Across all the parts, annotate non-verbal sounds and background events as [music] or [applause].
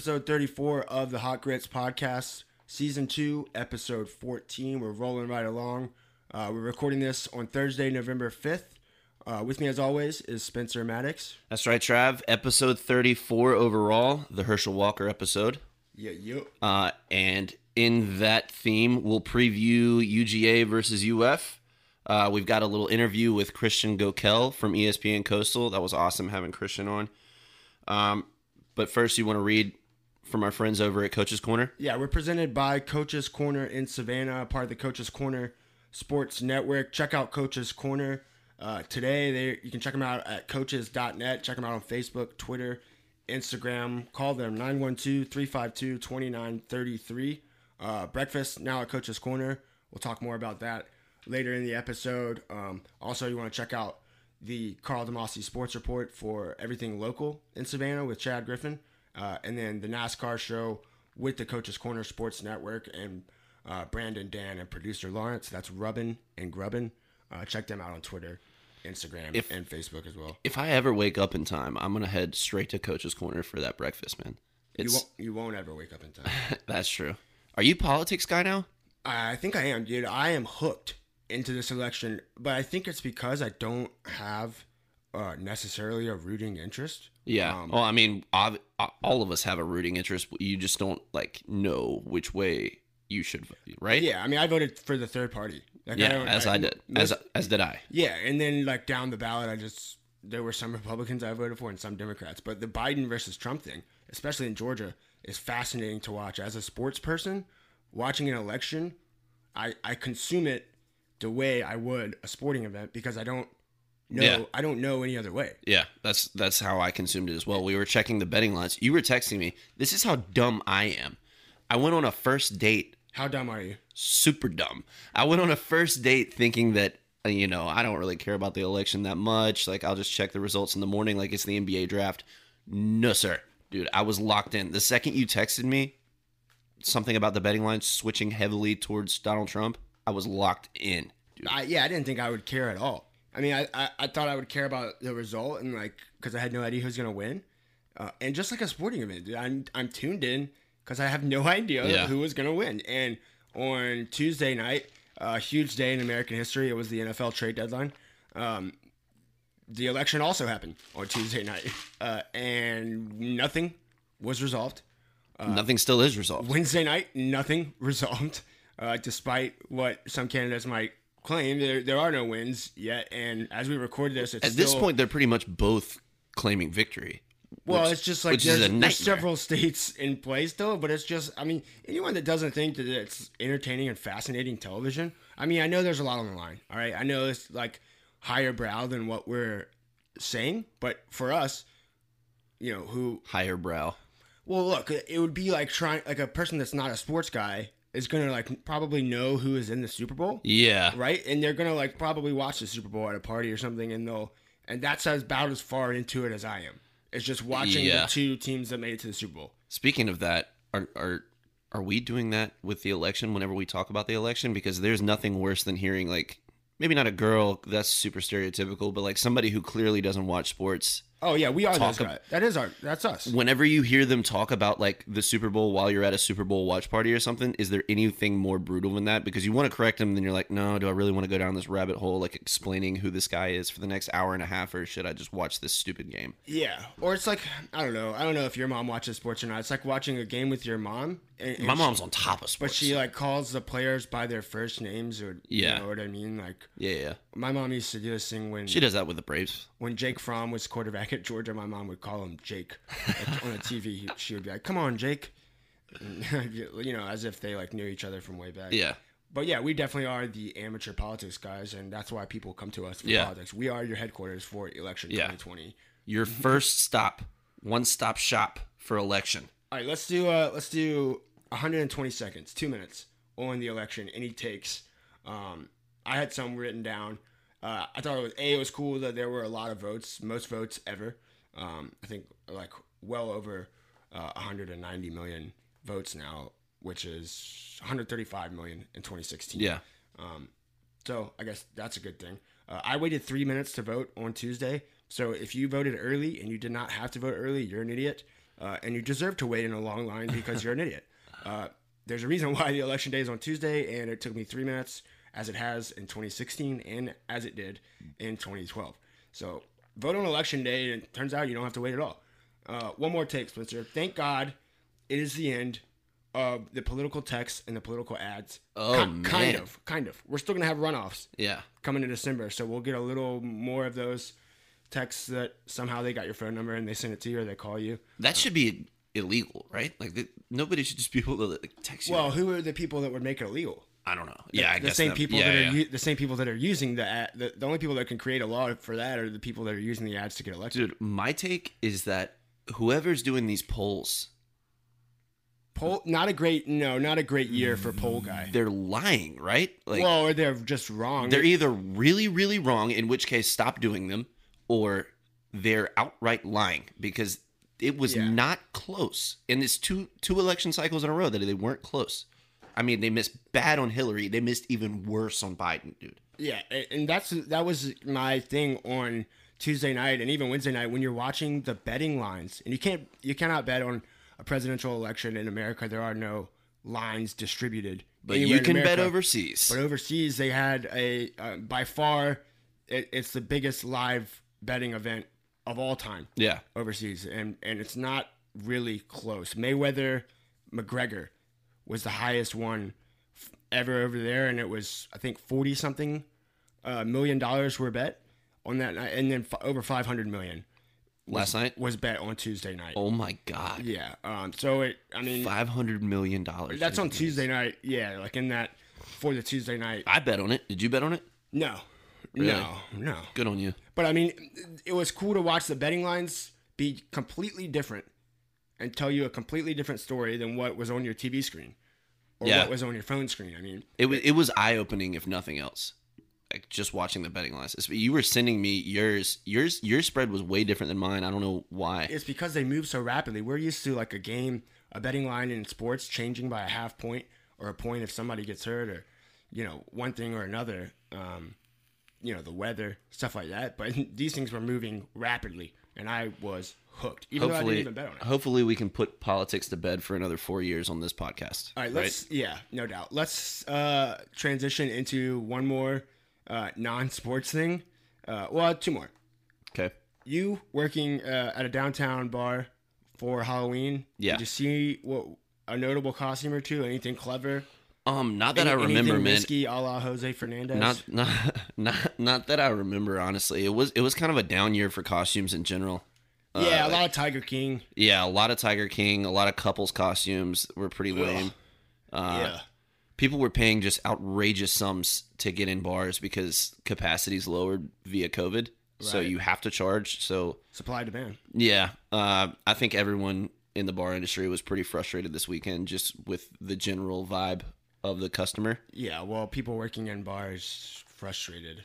Episode 34 of the Hot Grits podcast, season two, episode 14. We're rolling right along. Uh, we're recording this on Thursday, November 5th. Uh, with me, as always, is Spencer Maddox. That's right, Trav. Episode 34 overall, the Herschel Walker episode. Yeah, you. Uh, and in that theme, we'll preview UGA versus UF. Uh, we've got a little interview with Christian Goeckel from ESPN Coastal. That was awesome having Christian on. Um, but first, you want to read from our friends over at Coach's Corner? Yeah, we're presented by Coach's Corner in Savannah, part of the Coach's Corner Sports Network. Check out Coach's Corner. Uh, today, they you can check them out at coaches.net. Check them out on Facebook, Twitter, Instagram. Call them 912-352-2933. Uh, breakfast now at Coach's Corner. We'll talk more about that later in the episode. Um, also, you want to check out the Carl DeMossi Sports Report for everything local in Savannah with Chad Griffin, uh, and then the NASCAR show with the Coaches Corner Sports Network and uh, Brandon, Dan, and producer Lawrence. That's Rubbin and Grubbin. Uh, check them out on Twitter, Instagram, If- and Facebook as well. If I ever wake up in time, I'm going to head straight to Coach's Corner for that breakfast, man. You won't, you won't ever wake up in time. [laughs] That's true. Are you politics guy now? I think I am, dude. I am hooked into this election, but I think it's because I don't have uh, necessarily a rooting interest. Yeah. Um, well, I mean, ob- all of us have a rooting interest. You just don't like know which way you should, vote, right? Yeah, I mean, I voted for the third party. Like, Yeah, don't- as I did, as as did I. yeah, and then like down the ballot, I just there were some Republicans I voted for and some Democrats, but the Biden versus Trump thing, especially in Georgia, is fascinating to watch. As a sports person, watching an election, I I consume it the way I would a sporting event because I don't know Yeah. I don't know any other way. Yeah, that's that's how I consumed it as well. We were checking the betting lines. You were texting me. This is how dumb I am. I went on a first date, How dumb are you? super dumb. I went on a first date thinking that uh, you know I don't really care about the election that much. Like I'll just check the results in the morning, like it's the NBA draft. No, sir, dude. I was locked in. The second you texted me something about the betting lines switching heavily towards Donald Trump, I was locked in. Dude. I, yeah, I didn't think I would care at all. I mean, I, I, I thought I would care about the result and like because I had no idea who's gonna win, uh, and just like a sporting event, dude, I'm I'm tuned in because I have no [laughs] idea Yeah. who was gonna win. And on Tuesday night, a huge day in American history, it was the NFL trade deadline. Um, the election also happened on Tuesday [laughs] night, uh, and nothing was resolved. Nothing still is resolved. Wednesday night, nothing resolved, uh, despite what some candidates might claim. There, there are no wins yet, and as we record this, it's At this still- point, they're pretty much both claiming victory. Well, which- it's just like there's, there's several states in play still, but it's just, I mean, anyone that doesn't think that it's entertaining and fascinating television, I mean, I know there's a lot on the line, all right? I know it's like higher brow than what we're saying, but for us, you know, who higher brow. Well, look, it would be like trying like a person that's not a sports guy is gonna like probably know who is in the Super Bowl, Yeah. right? And they're gonna like probably watch the Super Bowl at a party or something, and they'll and that's about as far into it as I am. It's just watching Yeah. the two teams that made it to the Super Bowl. Speaking of that, are are are we doing that with the election whenever we talk about the election? Because there's nothing worse than hearing like maybe not a girl that's super stereotypical, but like somebody who clearly doesn't watch sports. Oh yeah, we are those Talk ab- guys. That is our. That's us. Whenever you hear them talk about like the Super Bowl while you're at a Super Bowl watch party or something, is there anything more brutal than that? Because you want to correct them, then you're like, no, do I really want to go down this rabbit hole, like explaining who this guy is for the next hour and a half, or should I just watch this stupid game? Yeah, or it's like I don't know. I don't know if your mom watches sports or not. It's like watching a game with your mom. And, and My she- mom's on top of sports, but she like calls the players by their first names, or Yeah. you know what I mean. Like yeah, yeah. my mom used to do this thing when She does that with the Braves. when Jake Fromm was quarterback at Georgia, my mom would call him Jake like, on the TV. She would be like, "Come on, Jake," And, [laughs] you know, as if they like knew each other from way back. Yeah. But yeah, we definitely are the amateur politics guys, and that's why people come to us for Yeah. politics. We are your headquarters for election Yeah. 2020. Your first stop, one stop shop for election. All right, let's do uh let's do 120 seconds, two minutes on the election. Any takes? Um, I had some written down. Uh, I thought it was a it was cool that there were a lot of votes, most votes ever. Um, I think like well over uh, 190 million votes now, which is 135 million in 2016. Yeah. So I guess that's a good thing. Uh, I waited three minutes to vote on Tuesday. So if you voted early and you did not have to vote early, you're an idiot. uh, and you deserve to wait in a long line because you're an [laughs] idiot. Uh, there's a reason why the election day is on Tuesday, and it took me three minutes, as it has in 2016 and as it did in 2012. So vote on election day, and it turns out you don't have to wait at all. Uh, one more take, Spencer. Thank God it is the end of the political texts and the political ads. Oh, Ki- Kind man. of, kind of. We're still gonna have runoffs Yeah. coming in December, so we'll get a little more of those texts that somehow they got your phone number and they send it to you or they call you. That should be illegal, right? Like the, nobody should just be able to like, text you. Well, who are the people that would make it illegal? I don't know. Yeah, I the guess same them. people yeah, that are yeah. the same people that are using the ad. The, the only people that can create a law for that are the people that are using the ads to get elected. Dude, my take is that whoever's doing these polls, Poll, not a great no, not a great year for poll guy. they're lying, right? Like well, or they're just wrong. they're either really, really wrong, in which case stop doing them, or they're outright lying because it was Yeah. not close. And it's two two election cycles in a row that they weren't close. I mean, they missed bad on Hillary. They missed even worse on Biden, dude. Yeah, and that's that was my thing on Tuesday night and even Wednesday night when you're watching the betting lines, and you can't you cannot bet on a presidential election in America. There are no lines distributed, But you can bet overseas. But overseas, they had a uh, by far, it, it's the biggest live betting event of all time yeah. overseas, and and it's not really close. Mayweather McGregor was the highest one ever over there, and it was I think forty something uh, million dollars were bet on that night, and then f- over five hundred million Last night? was bet on Tuesday night. Oh my god. Yeah, um, so it I mean Five hundred million dollars. that's on Tuesday night. Yeah, like in that for the Tuesday night. I bet on it. Did you bet on it? No, Really? no, no. Good on you. But I mean, it was cool to watch the betting lines be completely different and tell you a completely different story than what was on your TV screen or Yeah. what was on your phone screen. I mean, It was it was eye opening, if nothing else. Like just watching the betting lines. You were sending me yours. Yours your spread was way different than mine. I don't know why. it's because they move so rapidly. We're used to like a game, a betting line in sports changing by a half point or a point if somebody gets hurt or, you know, one thing or another. Um, you know, the weather, stuff like that. But [laughs] these things were moving rapidly, and I was hooked, even though I hopefully, didn't even bet on it. hopefully we can put politics to bed for another four years on this podcast. All right, let's yeah, no doubt. Let's uh, transition into one more uh, non-sports thing. Uh, well, two more. Okay. You working uh, at a downtown bar for Halloween? Yeah. Did you see what a notable costume or two? Anything clever? Um, not that I remember, man. Risky, a la Jose Fernandez. Not [laughs] not not not that I remember. Honestly, it was it was kind of a down year for costumes in general. Yeah, uh, a lot of Tiger King. Yeah, a lot of Tiger King, a lot of couples costumes were pretty lame. Uh, yeah. People were paying just outrageous sums to get in bars because capacity's lowered via COVID. So you have to charge. So Supply demand. yeah, uh, I think everyone in the bar industry was pretty frustrated this weekend just with the general vibe of the customer. Yeah, well, people working in bars frustrated.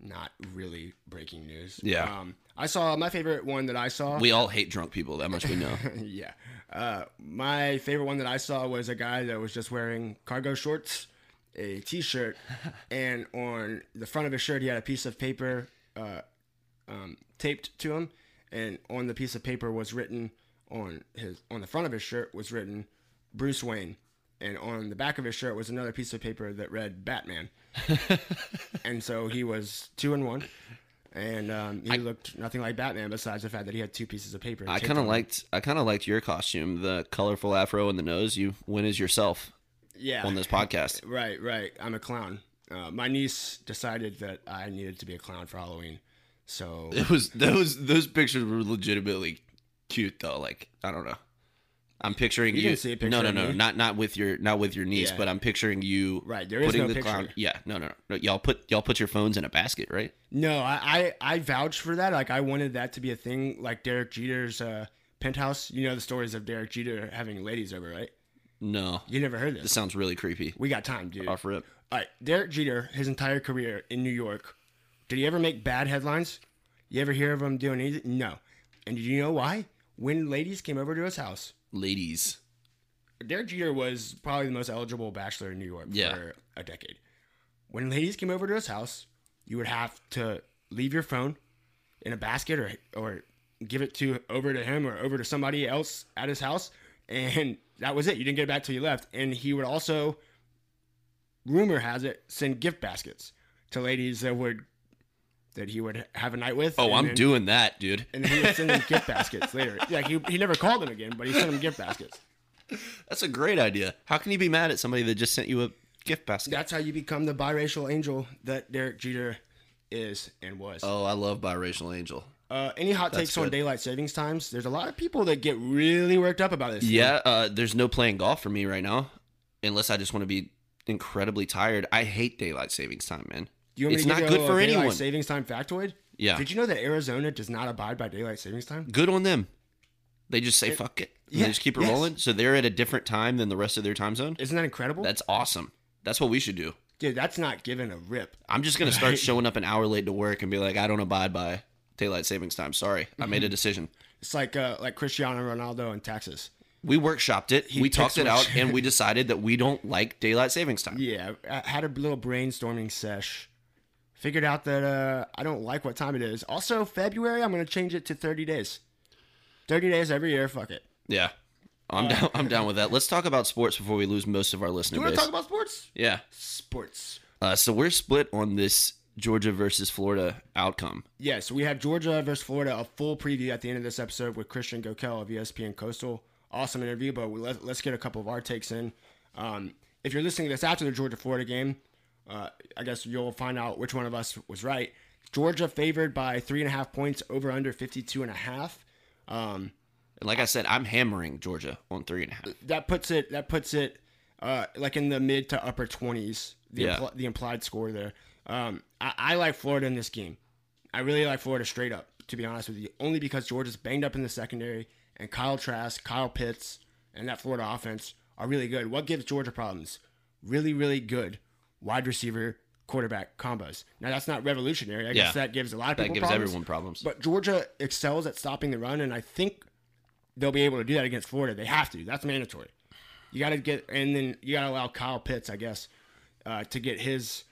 Not really breaking news. Yeah. Um, I saw my favorite one that I saw. We all hate drunk people. That much we know. [laughs] yeah. Uh, my favorite one that I saw was a guy that was just wearing cargo shorts, a t-shirt, [laughs] and on the front of his shirt he had a piece of paper uh, um, taped to him, and on the piece of paper was written on his on the front of his shirt was written Bruce Wayne, and on the back of his shirt was another piece of paper that read Batman. [laughs] and so he was two and one. And um, he looked nothing like Batman, besides the fact that he had two pieces of paper. I kind of liked I kind of liked your costume, the colorful afro and the nose. You went as yourself yeah on this podcast. [laughs] Right, right. I'm a clown. Uh, my niece decided that I needed to be a clown for Halloween, so It was those those pictures were legitimately cute though. Like I don't know. I'm picturing You you. picture no, no, no, not not with your not with your niece, Yeah. but I'm picturing you. Right, there is putting no the picture. clown. Yeah, no, no, no. Y'all put y'all put your phones in a basket, right? no, I, I I vouch for that. Like I wanted that to be a thing, like Derek Jeter's uh, penthouse. You know the stories of Derek Jeter having ladies over, right? No, You never heard this this. sounds really creepy. We got time, dude. Off rip. All right, Derek Jeter, his entire career in New York, did he ever make bad headlines? You ever hear of him doing anything? No. And did you know why? When ladies came over to his house, Ladies, Derek Jeter was probably the most eligible bachelor in New York Yeah. for a decade. When ladies came over to his house, you would have to leave your phone in a basket or or give it to over to him or over to somebody else at his house, and that was it. You didn't get it back till you left. And he would also, rumor has it, send gift baskets to ladies that would that he would have a night with. Oh, I'm then- doing that, dude. And he would send them gift baskets later. [laughs] Like he, he never called him again, but he sent him gift baskets. That's a great idea. How can you be mad at somebody that just sent you a gift basket? That's how you become the biracial angel that Derek Jeter is and was. oh, I love biracial angel. Uh, any hot That's takes on daylight savings times? There's a lot of people that get really worked up about this. Yeah, uh, there's no playing golf for me right now, unless I just want to be incredibly tired. I hate daylight savings time, man. Do you want me it's to not give you good a for daylight anyone. savings time factoid? Yeah, Did you know that Arizona does not abide by daylight savings time? good on them. They just say fuck it. And yeah, they just keep it yes. rolling. So they're at a different time than the rest of their time zone. Isn't that incredible? That's awesome. That's what we should do. Dude, that's not giving a rip. I'm just gonna start showing up an hour late to work and be like, I don't abide by daylight savings time. Sorry, I Mm-hmm. made a decision. It's like uh, like Cristiano Ronaldo in Texas. We workshopped it. we picks talked it which- out, and we decided that we don't like daylight savings time. Yeah, I had a little brainstorming sesh. Figured out that uh, I don't like what time it is. Also, February, I'm going to change it to 30 days. 30 days every year. Fuck it. Yeah, I'm down. I'm down with that. Let's talk about sports before we lose most of our Do listener you want to talk about sports? yeah. Sports. Uh, so we're split on this Georgia versus Florida outcome. Yes, we have Georgia versus Florida, a full preview at the end of this episode with Christian Goeckel of ESPN Coastal. Awesome interview, but we, let, let's get a couple of our takes in. Um, if you're listening to this after the Georgia Florida game, uh, I guess you'll find out which one of us was right. Georgia favored by three and a half points over under 52 and a half. Um, like I said, I'm hammering Georgia on three and a half. that puts it that puts it uh, like in the mid to upper 20s the, Yeah. impl- the implied score there um, I-, I like florida in this game i really like florida straight up to be honest with you only because georgia's banged up in the secondary and kyle trask kyle pitts and that florida offense are really good what gives georgia problems really really good wide receiver quarterback combos now that's not revolutionary i Yeah. guess that gives a lot of That people gives problems. everyone problems. But Georgia excels at stopping the run, and I think they'll be able to do that against Florida. They have to. That's mandatory. You got to get, and then you got to allow Kyle Pitts, I guess, uh, to get his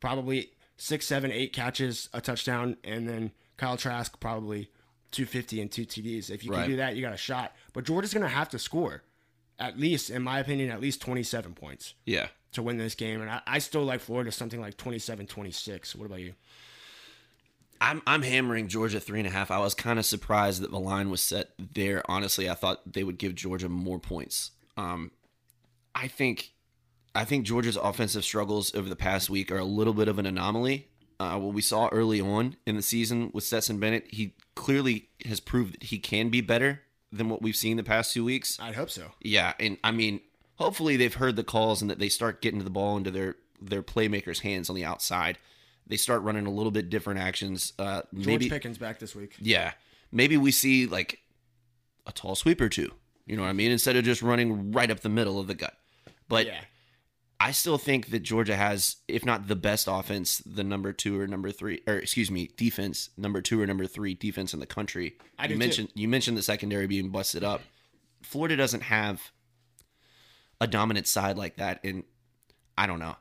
probably six, seven, eight catches, a touchdown, and then Kyle Trask probably 250 and two TDs. If you can Right. do that, you got a shot. But Georgia's going to have to score at least, in my opinion, at least 27 points yeah. To win this game. And I, I still like Florida something like 27 26. What about you? I'm I'm hammering Georgia three and a half. I was kind of surprised that the line was set there. Honestly, I thought they would give Georgia more points. Um, I think I think Georgia's offensive struggles over the past week are a little bit of an anomaly. Uh, what we saw early on in the season with Stetson Bennett, he clearly has proved that he can be better than what we've seen the past two weeks. I'd hope so. Yeah, and I mean, hopefully they've heard the calls and that they start getting the ball into their their playmakers' hands on the outside. They start running a little bit different actions. Uh, George maybe, Pickens back this week. yeah, maybe we see like a tall sweep or two. You know what I mean? Instead of just running right up the middle of the gut. But Yeah. I still think that Georgia has, if not the best offense, the number two or number three, or excuse me, defense, number two or number three defense in the country. I you do too. mentioned you mentioned the secondary being busted up. Florida doesn't have a dominant side like that, and I don't know.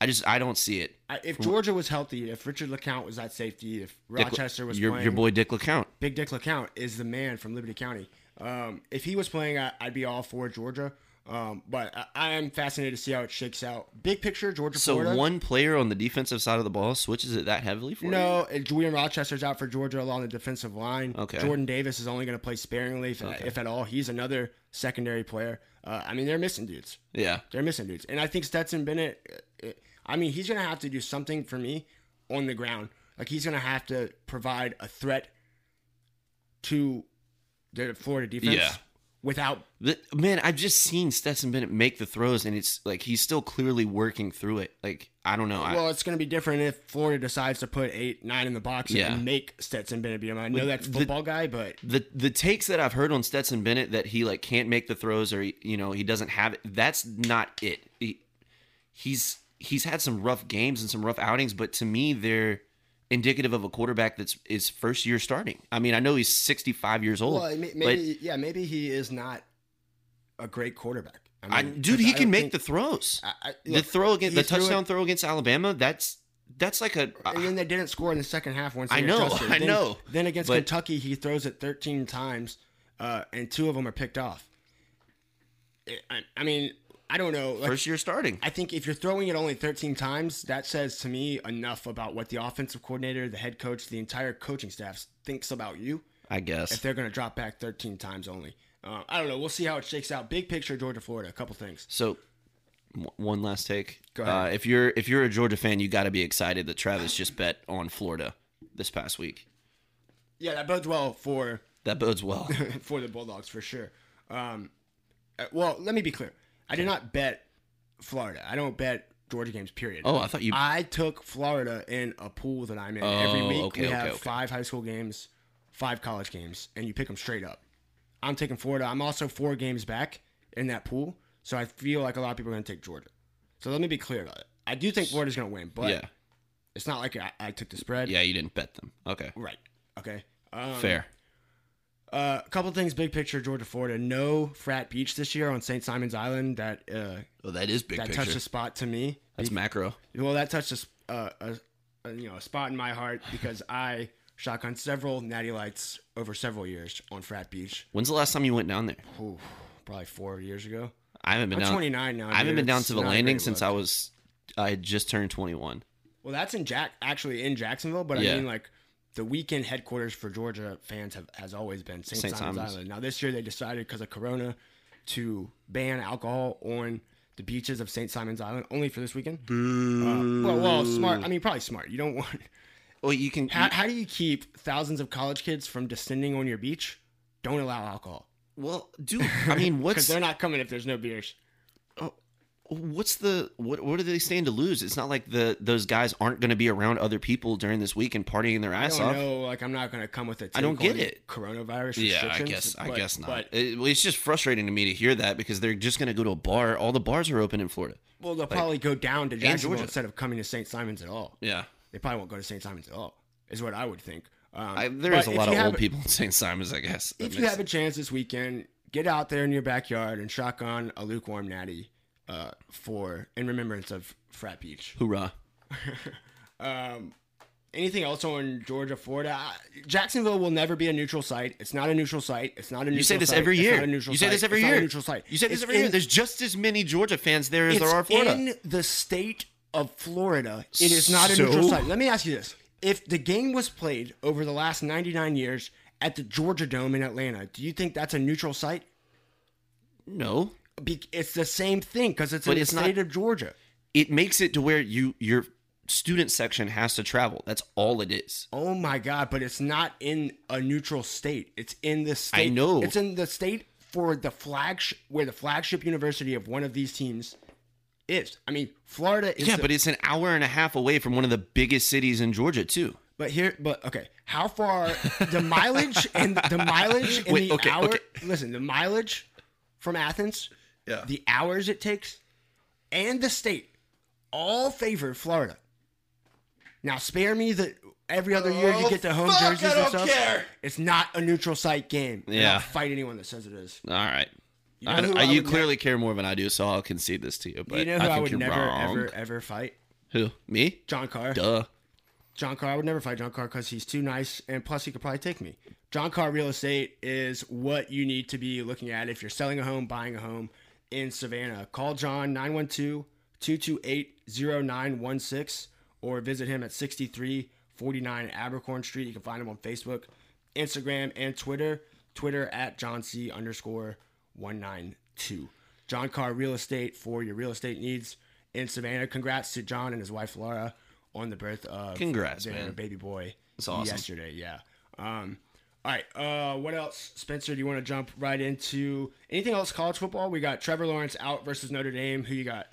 I just I don't see it. If Georgia was healthy, if Richard LeCounte was at safety, if Dick- Rochester was your playing, your boy Dick LeCounte. Big Dick LeCounte is the man from Liberty County. Um, if he was playing, I, I'd be all for Georgia. Um, but I, I am fascinated to see how it shakes out. Big picture, Georgia, So Florida. one player on the defensive side of the ball switches it that heavily for you? No, Julian Rochester's out for Georgia along the defensive line. Okay. Jordan Davis is only going to play sparingly, if, if at all. He's another secondary player. Uh, I mean, they're missing dudes. Yeah. They're missing dudes. And I think Stetson Bennett, uh, uh, I mean, he's going to have to do something for me on the ground. Like, he's going to have to provide a threat to the Florida defense Yeah. without. The, man, I've just seen Stetson Bennett make the throws, and it's like he's still clearly working through it. Like I don't know. I, Well, it's going to be different if Florida decides to put eight, nine in the box Yeah. and make Stetson Bennett him. I know that's the- football guy, but the the takes that I've heard on Stetson Bennett that he like can't make the throws or he, you know he doesn't have it. That's not it. He, he's he's had some rough games and some rough outings, but to me they're indicative of a quarterback that's is first year starting. I mean, I know he's 65 years old, well, may- but maybe yeah, maybe he is not a great quarterback. I I, mean, dude, 'cause he I can make think- the throws. I, I, the throw against the threw it- touchdown throw against Alabama, that's That's like a. And then they didn't score in the second half once I know, adjusted. I Then- know. Then against But- Kentucky, he throws it 13 times, uh, and two of them are picked off. I, I mean, I don't know. Like, first year starting. I think if you're throwing it only 13 times, that says to me enough about what the offensive coordinator, the head coach, the entire coaching staff thinks about you I guess. if they're going to drop back 13 times only. Uh, I don't know. We'll see how it shakes out. Big picture, Georgia, Florida. A couple things. So, w- one last take. Go ahead. Uh, if you're if you're a Georgia fan, you got to be excited that Travis just bet on Florida this past week. Yeah, that bodes well for That bodes well. [laughs] for the Bulldogs for sure. Um, uh, well, let me be clear. I did not bet Florida. I don't bet Georgia games. Period. Oh, I thought you. I took Florida in a pool that I'm in every Oh, week. okay, we okay, have okay. five high school games, five college games, and you pick them straight up. I'm taking Florida. I'm also four games back in that pool, so I feel like a lot of people are going to take Georgia. So let me be clear about it. I do think Florida's going to win, but yeah, it's not like I, I took the spread. yeah, you didn't bet them. Okay, Right. Okay. Um, fair. Uh, a couple things, big picture, Georgia, Florida. No frat beach this year on St. Simon's Island. That uh, Well, that is big that picture. touched a spot to me. That's macro. Well, that touched a, uh, a, a you know a spot in my heart because I shotgun several natty lights over several years on frat beach. When's the last time you went down there? Ooh, probably four years ago. I haven't been I'm down. 29 now. I haven't dude. been down to the not a landing great since look. I was. I had just turned 21. Well, that's in Jack, actually in Jacksonville, but Yeah. I mean like the weekend headquarters for Georgia fans have has always been St. St. Simon's, Simon's. Island. Now this year they decided because of Corona to ban alcohol on the beaches of St. Simon's Island only for this weekend. Uh, well, well, smart. I mean, probably smart. You don't [laughs] want. Well, you can. How, how do you keep thousands of college kids from descending on your beach? Don't allow alcohol well, dude. [laughs] I mean, because what's they're not coming if there's no beers. Oh, what's the what? What do they stand to lose? It's not like the those guys aren't going to be around other people during this week and partying their I ass don't off. know. Like I'm not going to come with a. I don't get it. Coronavirus Yeah, I guess I but- guess not. But It- well, it's just frustrating to me to hear that because they're just going to go to a bar. All the bars are open in Florida. Well, they'll probably go down to Jacksonville Georgia. instead of coming to St. Simon's at all. Yeah, They probably won't go to St. Simon's at all. Is what I would think. Um, I, there is a lot of old a- people in St. Simon's. I guess. That If you have a chance this weekend, get out there in your backyard and shotgun a lukewarm natty uh, for in remembrance of Frat Beach. hoorah! [laughs] Anything else on Georgia, Florida? Jacksonville will never be a neutral site. It's not a neutral site. It's not a neutral. You say this site. every year. not a neutral You say site. this every It's not year. a neutral site. You say this It's every year. There's just as many Georgia fans there as there are Florida. in the state of Florida. It is not a neutral site. Let me ask you this: If the game was played over the last 99 years at the Georgia Dome in Atlanta, do you think that's a neutral site? no, Be- It's the same thing because it's in But the it's not- state of Georgia. it makes it to where you your student section has to travel. That's all it is. Oh my god! But it's not in a neutral state. It's in the state. know. It's in the state for the flagship, where the flagship university of one of these teams is. I mean, Florida is. Yeah, the- but it's an hour and a half away from one of the biggest cities in Georgia too. But here, but okay, how far the mileage [laughs] and the mileage and Wait, the okay, hour? okay. Listen, the mileage from Athens, Yeah. the hours it takes, and the state all favor Florida. Now, spare me the every other year you Oh, get the home fuck, I jerseys and don't stuff. care. It's not a neutral site game. Yeah. I'll fight anyone that says it is. All right. Know I, I- you clearly care more than I do, so I'll concede this to you. But you know who I I, would never, wrong. ever, ever fight? Who? Me? John Carr. Duh. John Carr, I would never fight John Carr because he's too nice, and plus he could probably take me. John Carr Real Estate is what you need to be looking at if you're selling a home, buying a home in Savannah. Call John 912-228-0916 or visit him at 6349 Abercorn Street. You can find him on Facebook, Instagram, and Twitter. Twitter at John C underscore 192. John Carr Real Estate for your real estate needs in Savannah. Congrats to John and his wife Laura on the birth of Congrats, their man. baby boy That's awesome. yesterday. Yeah. Um, all right. Uh, what else, Spencer? Do you want to jump right into anything else? College football. We got Trevor Lawrence out versus Notre Dame. Who you got?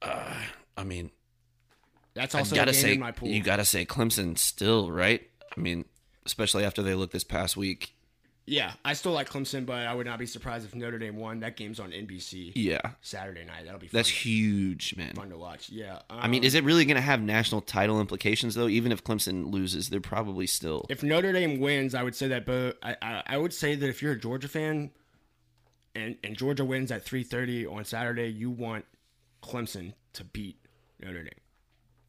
Uh, I mean, That's also gotta say, in my pool. you gotta say Clemson still, right? I mean, especially after they looked this past week. Yeah, I still like Clemson, but I would not be surprised if Notre Dame won. That game's on NBC Yeah, Saturday night. That'll be fun, that's huge, man. fun to watch. Yeah. I mean, um, is it really going to have national title implications though? Even if Clemson loses, they're probably still. if Notre Dame wins, I would say that. But I, I, I would say that if you're a Georgia fan, and and Georgia wins at 3:30 on Saturday, you want Clemson to beat Notre Dame.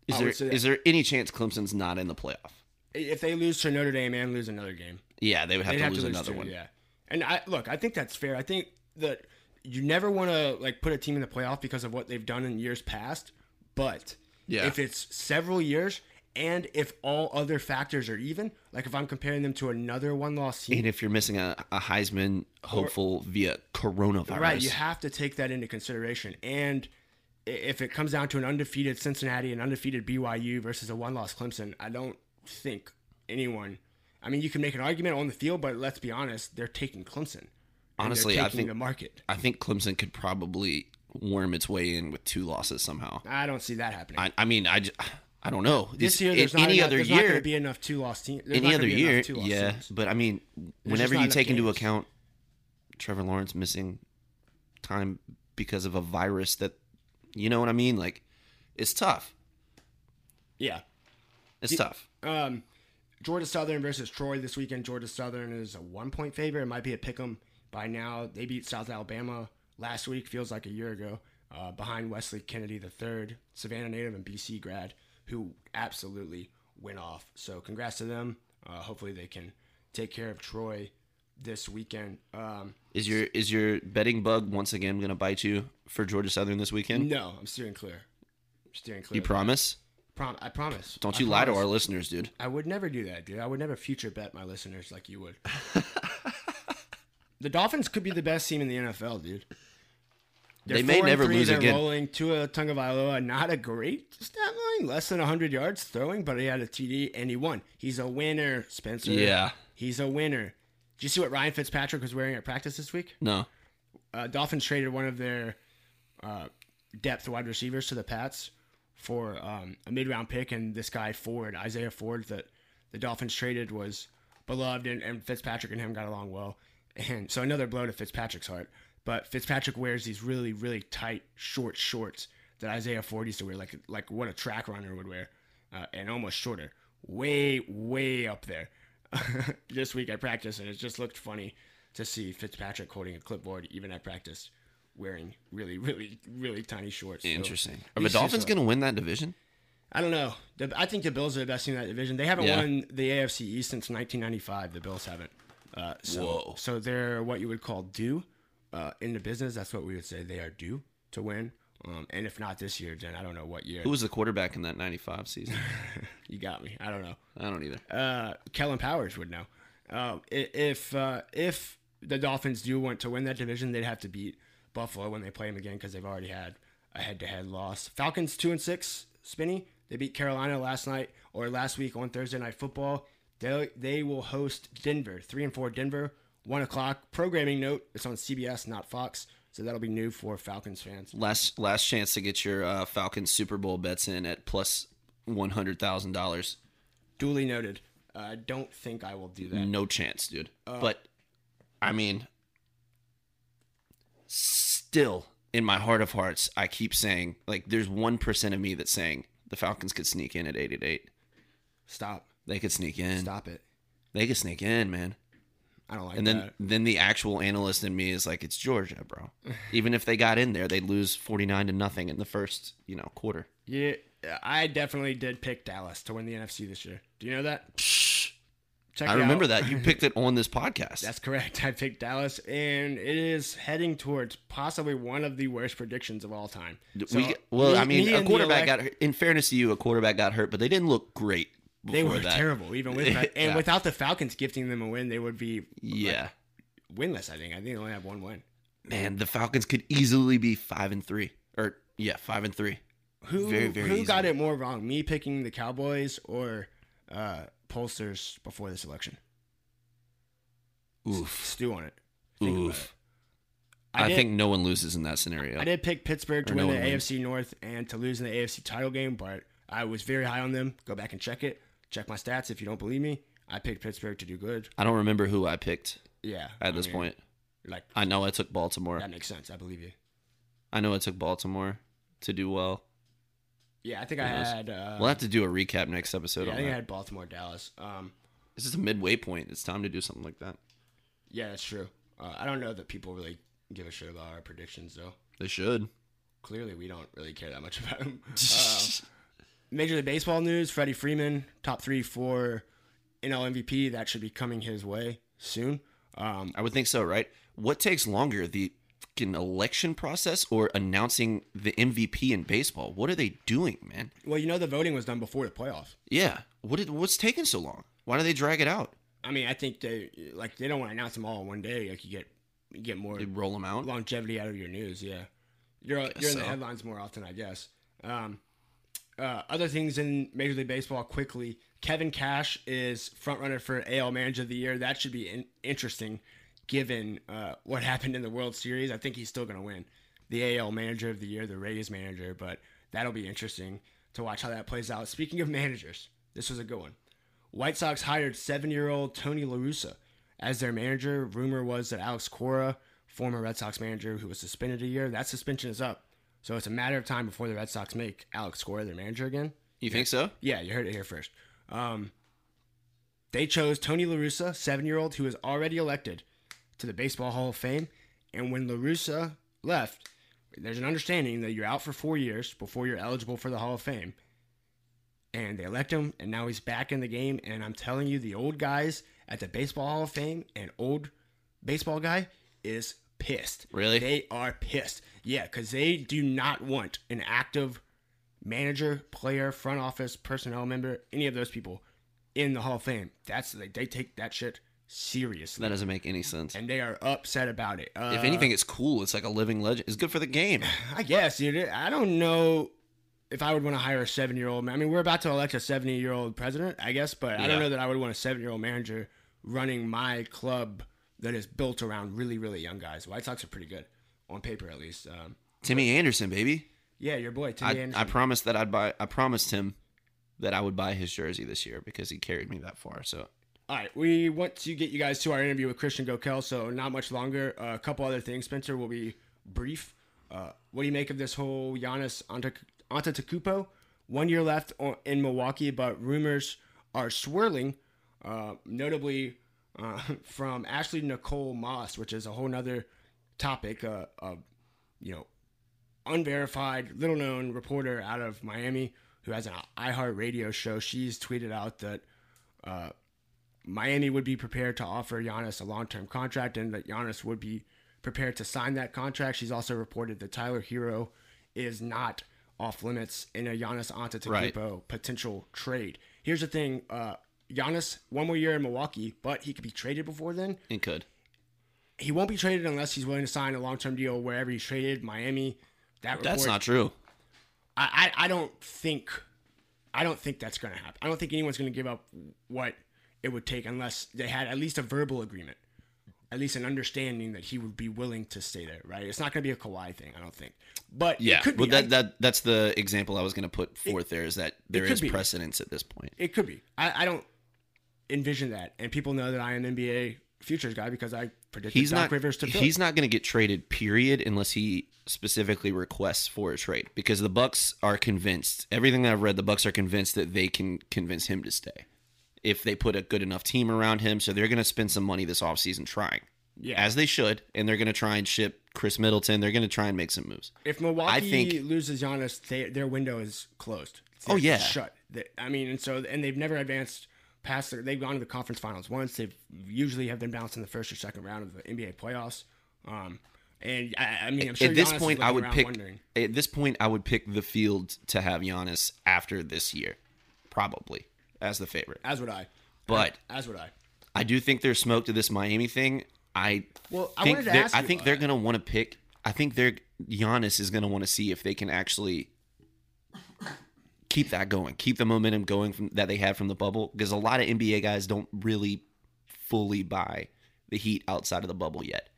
Is there would say that. is there any chance Clemson's not in the playoff? if they lose to Notre Dame and lose another game, Yeah, they would have to have lose to lose another two, one. Yeah, and I look, I think that's fair. I think that you never want to like put a team in the playoff because of what they've done in years past, but Yeah. if it's several years. And if all other factors are even, like if I'm comparing them to another one-loss team, And if you're missing a, a Heisman hopeful via coronavirus, Right, you have to take that into consideration. And if it comes down to an undefeated Cincinnati and undefeated BYU versus a one-loss Clemson, I don't think anyone. I mean, you can make an argument on the field, but let's be honest, they're taking Clemson. Honestly, I think- the market. I think Clemson could probably worm its way in with two losses somehow. I don't see that happening. I, I mean, I, I don't know. this year, there's not any enough, other there's not going year, to be enough two-loss teams. any other year, yeah. But I mean, whenever you take into account Trevor Lawrence missing time because of a virus that, you know what I mean? Like, it's tough. Yeah. It's tough. Um, Georgia Southern versus Troy this weekend. Georgia Southern is a one-point favorite. It might be a pick 'em by now. They beat South Alabama last week. Feels like a year ago. Uh, behind Wesley Kennedy the third, Savannah native and BC grad, who absolutely went off. So congrats to them. Uh, hopefully they can take care of Troy this weekend. Um, Is your is your betting bug once again going to bite you for Georgia Southern this weekend? no, I'm steering clear. I'm steering clear. You promise? Prom- I promise. Don't I you lie to our listeners, dude. I would never do that, dude. I would never future bet my listeners like you would. [laughs] the Dolphins could be the best team in the NFL, dude. They're They may never three, lose they're again. Rolling Tua Tagovailoa, not a great stat line, less than 100 yards throwing, but he had a TD and he won. He's a winner, Spencer. Yeah. He's a winner. Did you see what Ryan Fitzpatrick was wearing at practice this week? No. uh, Dolphins traded one of their uh, depth wide receivers to the Pats for um, a mid round pick, and this guy Ford, Isaiah Ford, that the Dolphins traded was beloved, and, and Fitzpatrick and him got along well. And so another blow to Fitzpatrick's heart. But Fitzpatrick wears these really, really tight, short shorts that Isaiah Ford used to wear, like like what a track runner would wear, uh, and almost shorter, way, way up there. [laughs] this week at practice, and it just looked funny to see Fitzpatrick holding a clipboard even at practice, wearing really, really, really tiny shorts. Interesting. at Are the Dolphins going to win that division? I don't know. The, I think the Bills are the best team in that division. They haven't Yeah. won the AFC East since 1995. The Bills haven't. Uh, so, Whoa. So they're what you would call due uh, in the business. That's what we would say they are due to win. Um, and if not this year, then I don't know what year. Who was the quarterback in that 95 season? [laughs] you got me. I don't know. I don't either. uh, Kellen Powers would know. Um, i- if uh, if the Dolphins do want to win that division, they'd have to beat Buffalo when they play them again because they've already had a head-to-head loss. Falcons two and six, Spinny. They beat Carolina last night or last week on Thursday Night Football. They they will host Denver, three and four Denver, one o'clock. Programming note: it's on CBS, not Fox, so that'll be new for Falcons fans. Last last chance to get your uh, Falcons Super Bowl bets in at plus one hundred thousand dollars. Duly noted. I don't think I will do that. No chance, dude. but I mean, still in my heart of hearts, I keep saying like there's one percent of me that's saying the Falcons could sneak in at eight at eight. Stop. They could sneak in. Stop it. They could sneak in, man. I don't like that. And then that. then the actual analyst in me is like, it's Georgia, bro. [sighs] Even if they got in there, they'd lose forty nine to nothing in the first, you know, quarter. Yeah, I definitely did pick Dallas to win the NFC this year. Do you know that? [laughs] Check I remember out. that you picked it on this [laughs] podcast. That's correct. I picked Dallas, and it is heading towards possibly one of the worst predictions of all time. So, we, well, me- I mean, me a quarterback elect- got hurt. In fairness to you, a quarterback got hurt, but they didn't look great. They were that. terrible, even with. [laughs] And Yeah. without the Falcons gifting them a win, they would be Yeah, winless. I think. I think they only have one win. man, the Falcons could easily be five and three, or yeah, five and three. Who Very, very who got it more wrong? Me picking the Cowboys or uh, pollsters before this election? Oof, Stew on it. Think about it. oof. I, did- think no one loses in that scenario. I did pick Pittsburgh to Or win no the one wins. AFC North and to lose in the AFC title game, but I was very high on them. Go back and check it. Check my stats if you don't believe me. I picked Pittsburgh to do good. I don't remember who I picked Yeah. at I this mean, point. Like I know I took Baltimore. that makes sense. I believe you. I know I took Baltimore to do well. Yeah, I think I had. Uh, We'll have to do a recap next episode yeah, I on think I that. had Baltimore, Dallas. Um, This is a midway point. It's time to do something like that. yeah, that's true. Uh, I don't know that people really give a shit about our predictions, though. They should. Clearly, we don't really care that much [laughs] about them. [laughs] Uh, Major League Baseball news: Freddie Freeman, top three for NL MVP. That should be coming his way soon. Um, I would think so, right? What takes longer, the fucking election process or announcing the MVP in baseball? What are they doing, man? well, you know the voting was done before the playoffs. Yeah. What did, what's taking so long? Why do they drag it out? I mean, I think they like they don't want to announce them all in one day. Like you get you get more They roll them out. longevity out of your news. Yeah, you're you're in the headlines more often, I guess. Um, uh, other things in Major League Baseball quickly. Kevin Cash is front runner for AL Manager of the Year. That should be in- interesting, given uh, what happened in the World Series. I think he's still going to win the AL Manager of the Year, the Rays manager. But that'll be interesting to watch how that plays out. Speaking of managers, this was a good one. White Sox hired seven-year-old Tony La Russa as their manager. Rumor was that Alex Cora, former Red Sox manager who was suspended a year, that suspension is up. So it's a matter of time before the Red Sox make Alex Cora their manager again. You think so? Yeah, you heard it here first. Um, they chose Tony La Russa, seven-year-old who is already elected to the Baseball Hall of Fame. And when La Russa left, there's an understanding that you're out for four years before you're eligible for the Hall of Fame. And they elect him, and now he's back in the game. And I'm telling you, the old guys at the Baseball Hall of Fame an old baseball guy is pissed. Really? They are pissed. Yeah, because they do not want an active manager, player, front office, personnel member, any of those people in the Hall of Fame. That's they, they take that shit seriously, That doesn't make any sense. and they are upset about it. Uh, if anything, it's cool. It's like a living legend. It's good for the game. [sighs] I guess, dude. I don't know if I would want to hire a seven-year-old. I mean, we're about to elect a seventy-year-old president, I guess, but I don't know that I would want a seven-year-old manager running my club that is built around really, really young guys. White Sox are pretty good on paper, at least. Um, Timmy Anderson, baby. yeah, your boy Timmy I, Anderson. I promised that I'd buy. I promised him that I would buy his jersey this year because he carried me that far. So All right, we want to get you guys to our interview with Christian Goeckel, so not much longer. Uh, a couple other things, Spencer, will be brief. Uh, what do you make of this whole Giannis Ante- Antetokounmpo? One year left in Milwaukee, but rumors are swirling, uh, notably uh, [laughs] from Ashley Nicole Moss, which is a whole nother topic. Uh, uh, you know, unverified, little known reporter out of Miami who has an iHeart radio show. She's tweeted out that uh, Miami would be prepared to offer Giannis a long term contract and that Giannis would be prepared to sign that contract. She's also reported that Tyler Herro is not off limits in a Giannis Antetokounmpo potential trade. Here's the thing, uh, Giannis one more year in Milwaukee, but he could be traded before then. he could. He won't be traded unless he's willing to sign a long term deal wherever he's traded. Miami. That That's not true. I, I, I don't think I don't think that's going to happen. I don't think anyone's going to give up what it would take unless they had at least a verbal agreement, at least an understanding that he would be willing to stay there. Right? It's not going to be a Kawhi thing. I don't think. But Yeah, it could be. well, that, I- that that's the example I was going to put forth. there is that there is be. precedence at this point. it could be. I, I don't envision that, and people know that I am an NBA futures guy because I predicted He's Doc not. Rivers to Philly. He's not going to get traded. Period, unless he specifically requests for a trade. Because the Bucks are convinced. Everything that I've read, the Bucks are convinced that they can convince him to stay if they put a good enough team around him. So they're going to spend some money this offseason trying. Yeah. As they should, and they're going to try and ship Khris Middleton. They're going to try and make some moves. If Milwaukee think- loses Giannis, they, their window is closed. It's Oh, yeah. shut. They- I mean, and so and they've never advanced past. Their, they've gone to the conference finals once. They've usually have been bounced in the first or second round of the NBA playoffs. Um, and I, I mean, I'm sure at this Giannis point, I would pick. wondering. At this point, I would pick the field to have Giannis after this year, probably as the favorite. As would I. But as would I. I do think there's smoke to this Miami thing. I Well, I think wanted to they're- ask I you think about they're that. gonna want to pick. I think they're Giannis is gonna want to see if they can actually keep that going, keep the momentum going from that they had from the bubble. Because a lot of NBA guys don't really fully buy the Heat outside of the bubble yet,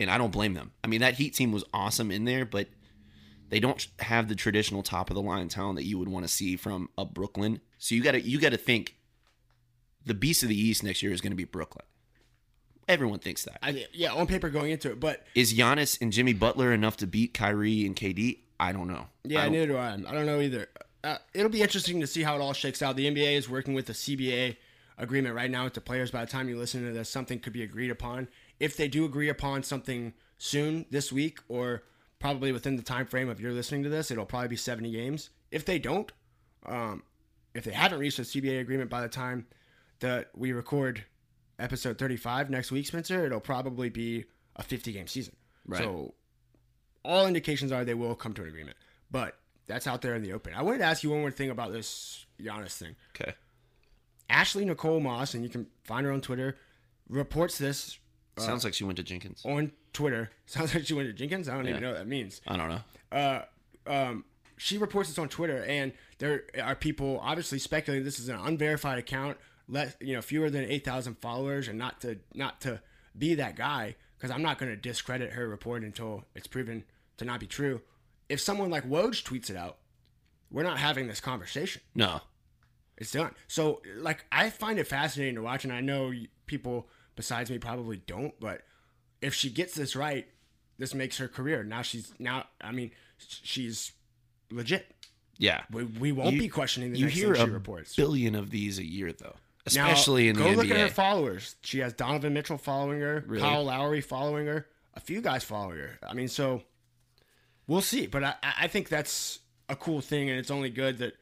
and I don't blame them. I mean, that Heat team was awesome in there, but they don't have the traditional top of the line talent that you would want to see from a Brooklyn. So you got to you got to think the beast of the East next year is going to be Brooklyn. Everyone thinks that. I, yeah, on paper going into it, but Is Giannis and Jimmy Butler enough to beat Kyrie and KD? I don't know. Yeah, I don't- neither do I. I don't know either. Uh, it'll be interesting to see how it all shakes out. The NBA is working with the CBA agreement right now with the players. By the time you listen to this, something could be agreed upon. If they do agree upon something soon this week, or probably within the time frame of you're listening to this, it'll probably be 70 games. If they don't, um, if they haven't reached a CBA agreement by the time that we record episode 35 next week, Spencer, it'll probably be a 50 game season. Right. So all indications are they will come to an agreement, but that's out there in the open. I wanted to ask you one more thing about this Giannis thing. Okay. Ashley Nicole Moss, and you can find her on Twitter, reports this Sounds like she went to Jenkins. on Twitter. [laughs] Sounds like she went to Jenkins. I don't even know what that means. I don't know. Uh, um, she reports this on Twitter, and there are people obviously speculating this is an unverified account, less you know, fewer than eight thousand followers, and not to not to be that guy because I'm not going to discredit her report until it's proven to not be true. If someone like Woj tweets it out, we're not having this conversation. No. It's done. So, like, I find it fascinating to watch, and I know y- people besides me probably don't, but if she gets this right, this makes her career. Now she's now. I mean, she's legit. Yeah. We, we won't You- be questioning the You next hear thing a she reports. billion of these a year, though, Now, especially in the go NBA. look at her followers. She has Donovan Mitchell following her, Really? Kyle Lowry following her, a few guys following her. I mean, so we'll see. But I I think that's a cool thing, and it's only good that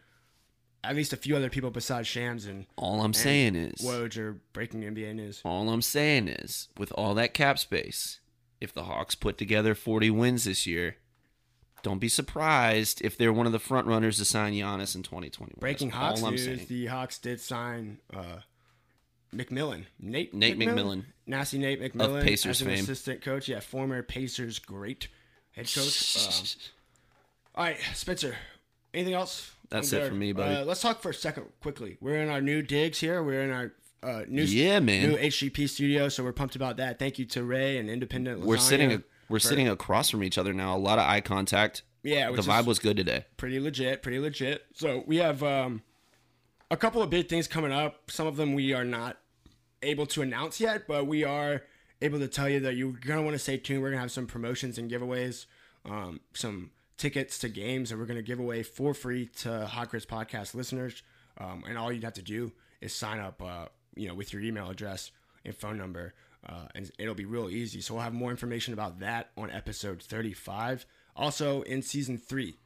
at least a few other people besides Shams and all I'm saying is, Woj are breaking NBA news. all I'm saying is, with all that cap space, if the Hawks put together 40 wins this year, don't be surprised if they're one of the front runners to sign Giannis in 2021. Breaking Hawks all I'm news: saying. the Hawks did sign uh, McMillan, Nate Nate McMillan. nasty Nate McMillan of Pacers as an fame. assistant coach. Yeah, former Pacers great head coach. Um, [laughs] all right, Spencer. Anything else? That's it for me, buddy. Uh, let's talk for a second quickly. We're in our new digs here. We're in our uh, new Yeah, man. new HGP studio, so we're pumped about that. Thank you to Ray and Independent. we're sitting a, we're for- sitting across from each other now. A lot of eye contact. Yeah, the vibe was good today. pretty legit, pretty legit. So we have um, a couple of big things coming up. Some of them we are not able to announce yet, but we are able to tell you that you're gonna want to stay tuned. We're gonna have some promotions and giveaways, um, some tickets to games that we're gonna give away for free to Hot Grits Podcast listeners. Um, and all you'd have to do is sign up, uh, you know, with your email address and phone number, uh, and it'll be real easy. So we'll have more information about that on episode 35. Also in season three,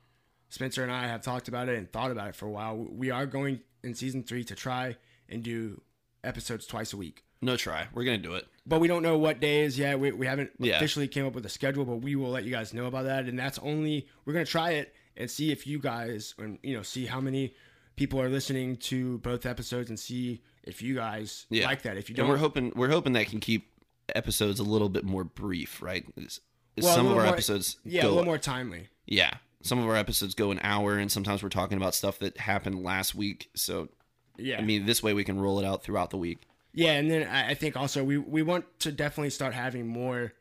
Spencer and I have talked about it and thought about it for a while. We are going in season three to try and do episodes twice a week. No try. We're gonna do it. But we don't know what days yet. We, we haven't Yeah. officially came up with a schedule, but we will let you guys know about that. And that's only we're gonna try it and see if you guys and you know see how many people are listening to both episodes and see if you guys Yeah. like that. If you don't, we're hoping we're hoping that can keep episodes a little bit more brief, right? It's Well, some of our more- episodes yeah, go a little more timely. Yeah. Some of our episodes go an hour and sometimes we're talking about stuff that happened last week. So Yeah, I mean this way we can roll it out throughout the week. Yeah, and then I I think also we, we want to definitely start having more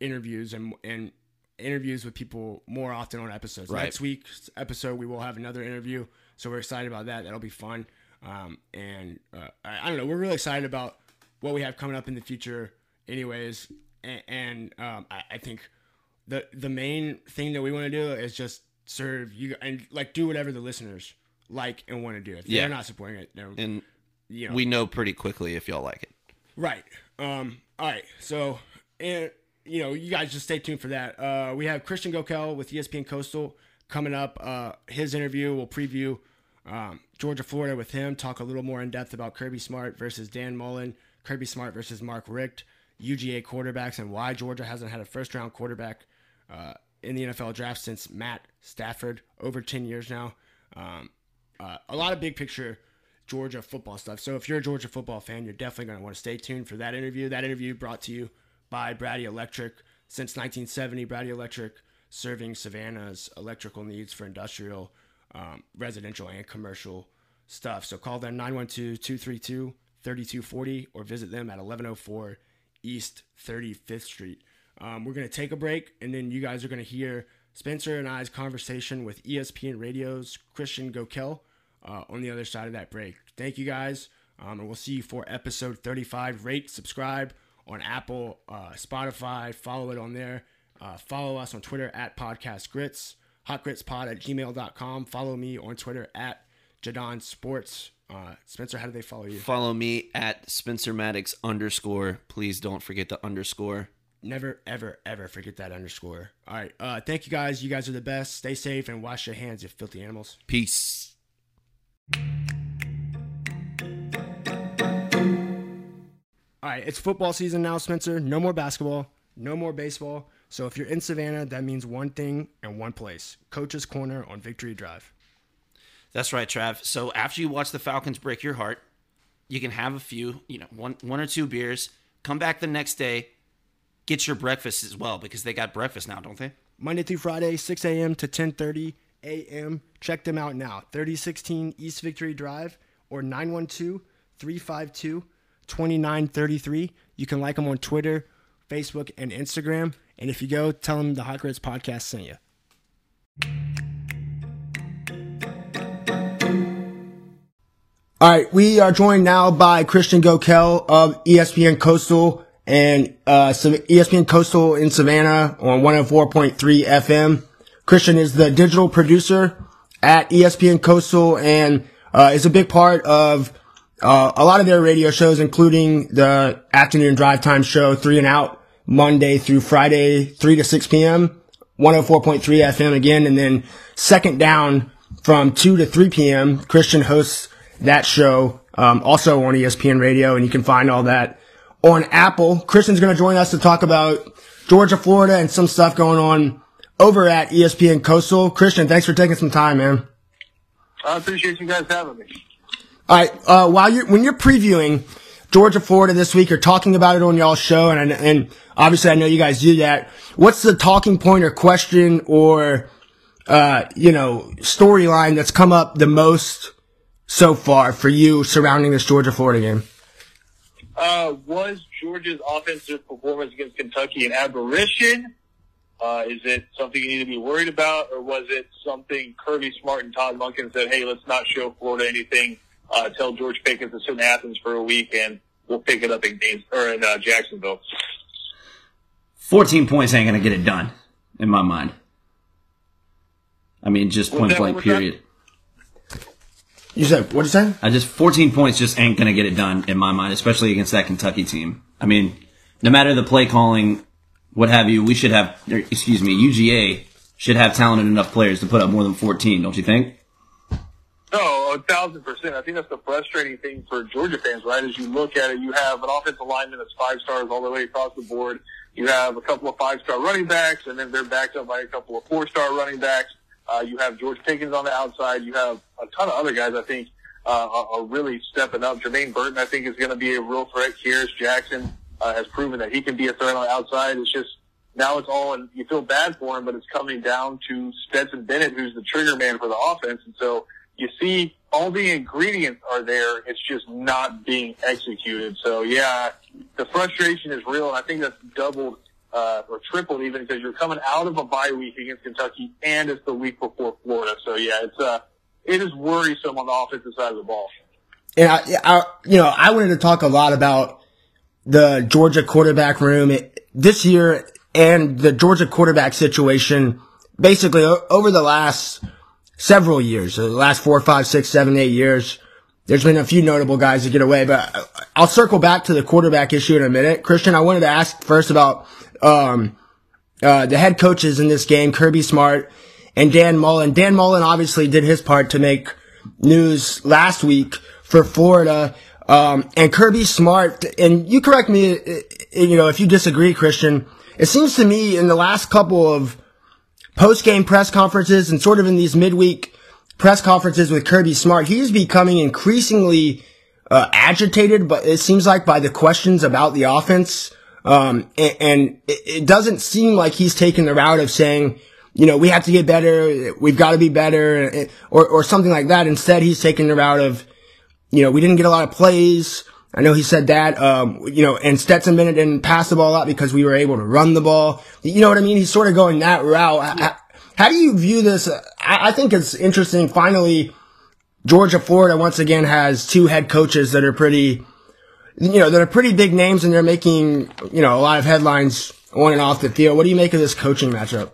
interviews and and interviews with people more often on episodes. Right. Next week's episode we will have another interview, so we're excited about that. That'll be fun. Um, and uh, I, I don't know, we're really excited about what we have coming up in the future, anyways. And, and um, I, I think the the main thing that we want to do is just serve you and like do whatever the listeners like and want to do. If Yeah. they're not supporting it, they're And you know we know pretty quickly if y'all like it. Right. Um. All right. So, and you know, you guys just stay tuned for that. Uh, we have Christian Goeckel with ESPN Coastal coming up. Uh, his interview will preview um, Georgia, Florida with him. Talk a little more in depth about Kirby Smart versus Dan Mullen, Kirby Smart versus Mark Richt, UGA quarterbacks, and why Georgia hasn't had a first round quarterback uh, in the NFL draft since Matt Stafford over ten years now. Um, uh, a lot of big picture Georgia football stuff. So if you're a Georgia football fan, you're definitely going to want to stay tuned for that interview. That interview brought to you by Brady Electric. Since 1970, Brady Electric serving Savannah's electrical needs for industrial, um, residential, and commercial stuff. So call them 912-232-3240 or visit them at 1104 East 35th Street. Um, we're going to take a break, and then you guys are going to hear Spencer and I's conversation with ESPN Radio's Christian Goeckel uh, on the other side of that break. Thank you guys, um, and we'll see you for episode 35. Rate, subscribe on Apple, uh, Spotify, follow it on there. Uh, follow us on Twitter at Podcast Grits, hotgritspod at gmail.com. Follow me on Twitter at Jadon Sports. Uh, Spencer, how do they follow you? Follow me at Spencer Maddox underscore. Please don't forget the underscore. Never, ever, ever forget that underscore. All right. Uh, thank you guys. You guys are the best. Stay safe and wash your hands, you filthy animals. Peace. All right, it's football season now, Spencer. No more basketball, no more baseball. So if you're in Savannah, that means one thing and one place Coach's Corner on Victory Drive. That's right, Trav. So after you watch the Falcons break your heart, you can have a few, you know, one one or two beers, come back the next day, get your breakfast as well because they got breakfast now, don't they? Monday through Friday, 6 a.m. to 10:30 a.m. Check them out now. 3016 East Victory Drive or 912-352-2933. You can like them on Twitter, Facebook, and Instagram. And if you go, tell them the Hot Grits podcast sent you. All right, we are joined now by Christian Goeckel of ESPN Coastal and uh, ESPN Coastal in Savannah on 104.3 FM. Christian is the digital producer at ESPN Coastal and uh, is a big part of uh, a lot of their radio shows, including the afternoon drive time show, Three and Out, Monday through Friday, 3 to 6 p.m., 104.3 FM again, and then Second Down from 2 to 3 p.m. Christian hosts that show, um, also on ESPN Radio, and you can find all that on Apple. Christian's going to join us to talk about Georgia, Florida, and some stuff going on over at ESPN Coastal. Christian, thanks for taking some time, man. I appreciate you guys having me. All right, uh, while you're when you're previewing Georgia, Florida this week, or talking about it on y'all's show, and and obviously I know you guys do that. What's the talking point or question or uh, you know storyline that's come up the most so far for you surrounding this Georgia, Florida game? Uh, was Georgia's offensive performance against Kentucky an aberration? Uh, is it something you need to be worried about, or was it something Kirby Smart and Todd Monken said, "Hey, let's not show Florida anything. Uh, tell George Pickens to sit in Athens for a week, and we'll pick it up in games or in uh, Jacksonville." Fourteen points ain't gonna get it done, in my mind. I mean, just Was point that blank. what was that? Period. You said what did you say? I just 14 points just ain't gonna get it done in my mind, especially against that Kentucky team. I mean, no matter the play calling, what have you, we should have, or, excuse me, UGA should have talented enough players to put up more than 14, don't you think? No, a thousand percent. I think that's the frustrating thing for Georgia fans, right? As you look at it, you have an offensive lineman that's five stars all the way across the board. You have a couple of five star running backs, and then they're backed up by a couple of four star running backs. Uh, you have George Pickens on the outside. You have a ton of other guys. I think uh, are, are really stepping up. Jermaine Burton, I think, is going to be a real threat. Kearis Jackson uh, has proven that he can be a threat on the outside. It's just now it's all, and you feel bad for him, but it's coming down to Stetson Bennett, who's the trigger man for the offense. And so you see all the ingredients are there. It's just not being executed. So yeah, the frustration is real. And I think that's doubled, uh, or tripled even because you're coming out of a bye week against Kentucky and it's the week before Florida. So yeah, it's, uh, it is worrisome on the offensive side of the ball. And I, I, you know, I wanted to talk a lot about the Georgia quarterback room this year and the Georgia quarterback situation. Basically, over the last several years, the last four, five, six, seven, eight years, there's been a few notable guys that get away. But I'll circle back to the quarterback issue in a minute. Christian, I wanted to ask first about um, uh, the head coaches in this game, Kirby Smart and Dan Mullen. Dan Mullen obviously did his part to make news last week for Florida. Um, and Kirby Smart, and you correct me, uh, you know, if you disagree, Christian, it seems to me in the last couple of post-game press conferences and sort of in these midweek press conferences with Kirby Smart, he's becoming increasingly uh, agitated, but it seems like by the questions about the offense. Um, and, and it, doesn't seem like he's taking the route of saying, you know, we have to get better, we've got to be better, or, or something like that. Instead, he's taking the route of, you know, we didn't get a lot of plays. I know he said that, um, you know, and Stetson Bennett didn't pass the ball out because we were able to run the ball. You know what I mean? He's sort of going that route. How, how do you view this? I, I think it's interesting. Finally, Georgia, Florida once again has two head coaches that are pretty, you know, that are pretty big names and they're making, you know, a lot of headlines on and off the field. What do you make of this coaching matchup?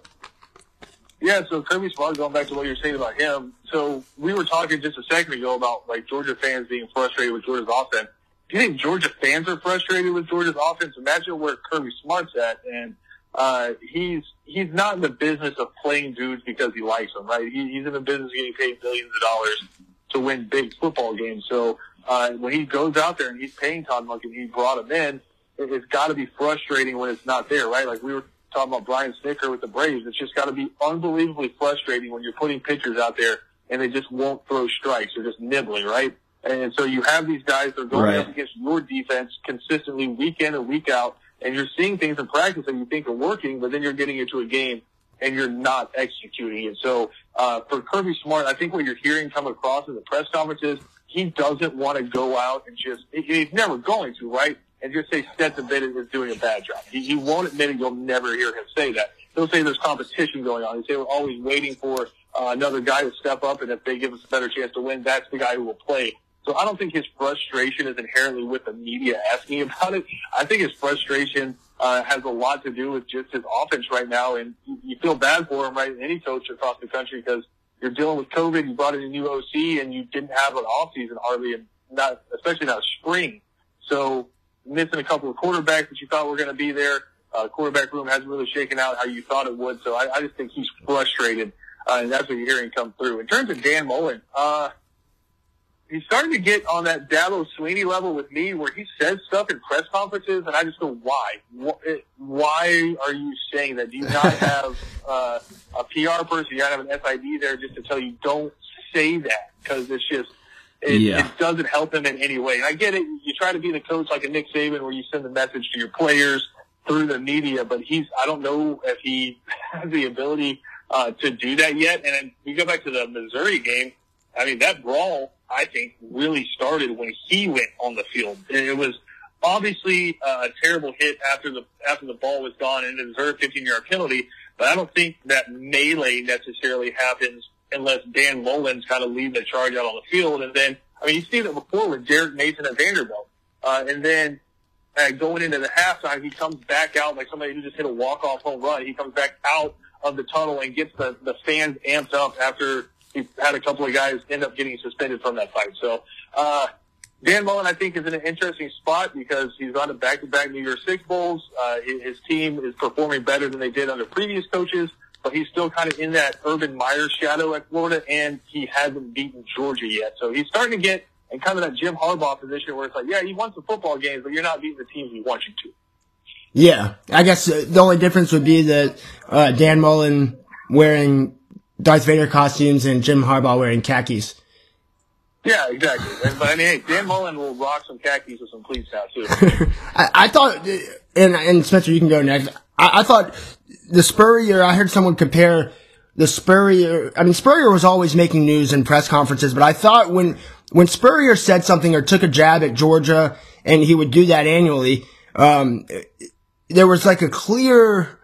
Yeah, so Kirby Smart, going back to what you were saying about him. So we were talking just a second ago about like Georgia fans being frustrated with Georgia's offense. Do you think Georgia fans are frustrated with Georgia's offense? Imagine where Kirby Smart's at, and uh, he's he's not in the business of playing dudes because he likes them, right? He, he's in the business of getting paid millions of dollars. to win big football games. So uh, when he goes out there and he's paying Todd Monken, he brought him in. It, it's got to be frustrating when it's not there, right? Like we were talking about Brian Snitker with the Braves. It's just got to be unbelievably frustrating when you're putting pitchers out there and they just won't throw strikes. They're just nibbling, right? And so you have these guys that are going Right. up against your defense consistently week in and week out, and you're seeing things in practice that you think are working, but then you're getting into a game and you're not executing it. So uh, for Kirby Smart, I think what you're hearing come across in the press conferences, he doesn't want to go out and just, he's never going to, right? And just say Stetson Bennett is doing a bad job. He, he won't admit it. You'll never hear him say that. He'll say there's competition going on. He'll say we're always waiting for uh, another guy to step up, and if they give us a better chance to win, that's the guy who will play. So I don't think his frustration is inherently with the media asking [laughs] about it. I think his frustration uh, has a lot to do with just his offense right now, and you, feel bad for him, right? Any coach across the country because you're dealing with COVID. You brought in a new OC, and you didn't have an off season hardly, and not especially not spring. So missing a couple of quarterbacks that you thought were going to be there. Uh, quarterback room hasn't really shaken out how you thought it would. So I, I just think he's frustrated, uh, and that's what you're hearing come through. In terms of Dan Mullen, uh, he's starting to get on that Dabo Swinney level with me, where he says stuff in press conferences, and I just go, "Why? Eh, Why are you saying that? Do you not [laughs] have uh, a PR person? Do you not have an SID there just to tell you don't say that because it's just." It, Yeah. it doesn't help him in any way. And I get it. You try to be the coach like a Nick Saban where you send the message to your players through the media, but he's, I don't know if he [laughs] has the ability uh, to do that yet. And we go back to the Missouri game. I mean, that brawl, I think, really started when he went on the field. It was obviously uh, a terrible hit after the after the ball was gone and it deserved 15 yard penalty. But I don't think that melee necessarily happens unless Dan Mullins kind of lead the charge out on the field. And then, I mean, you've seen it before with Derek Mason at Vanderbilt. Uh, and then uh, going into the halftime, he comes back out like somebody who just hit a walk-off home run. He comes back out of the tunnel and gets the, the fans amped up after he had a couple of guys end up getting suspended from that fight. So, uh, Dan Mullen, I think, is in an interesting spot because he's on a back-to-back New Year's Six Bowls. Uh, his, his team is performing better than they did under previous coaches, but he's still kind of in that Urban Meyer shadow at Florida, and he hasn't beaten Georgia yet. So he's starting to get in kind of that Jim Harbaugh position where it's like, yeah, you won some football games, but you're not beating the teams we want you to. Yeah, I guess uh, the only difference would be that uh, Dan Mullen wearing Darth Vader costumes and Jim Harbaugh wearing khakis. Yeah, exactly. And, but I mean, hey, Dan Mullen will rock some khakis with some cleats now too. [laughs] I, I thought, and and Spencer, you can go next. I, I thought the Spurrier. I heard someone compare the Spurrier. I mean, Spurrier was always making news in press conferences, but I thought when when Spurrier said something or took a jab at Georgia, and he would do that annually, um, there was like a clear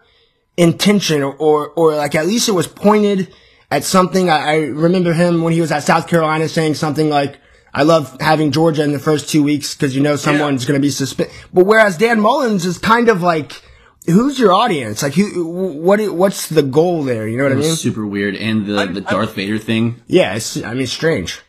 intention, or, or or like at least it was pointed at something. I, I remember him when he was at South Carolina saying something like. I love having Georgia in the first two weeks because you know someone's going to be suspended. But whereas Dan Mullins is kind of like, who's your audience? Like, who, what, what's the goal there? You know what I mean? super weird. And the, the Darth Vader thing. Yeah, it's, I mean, strange.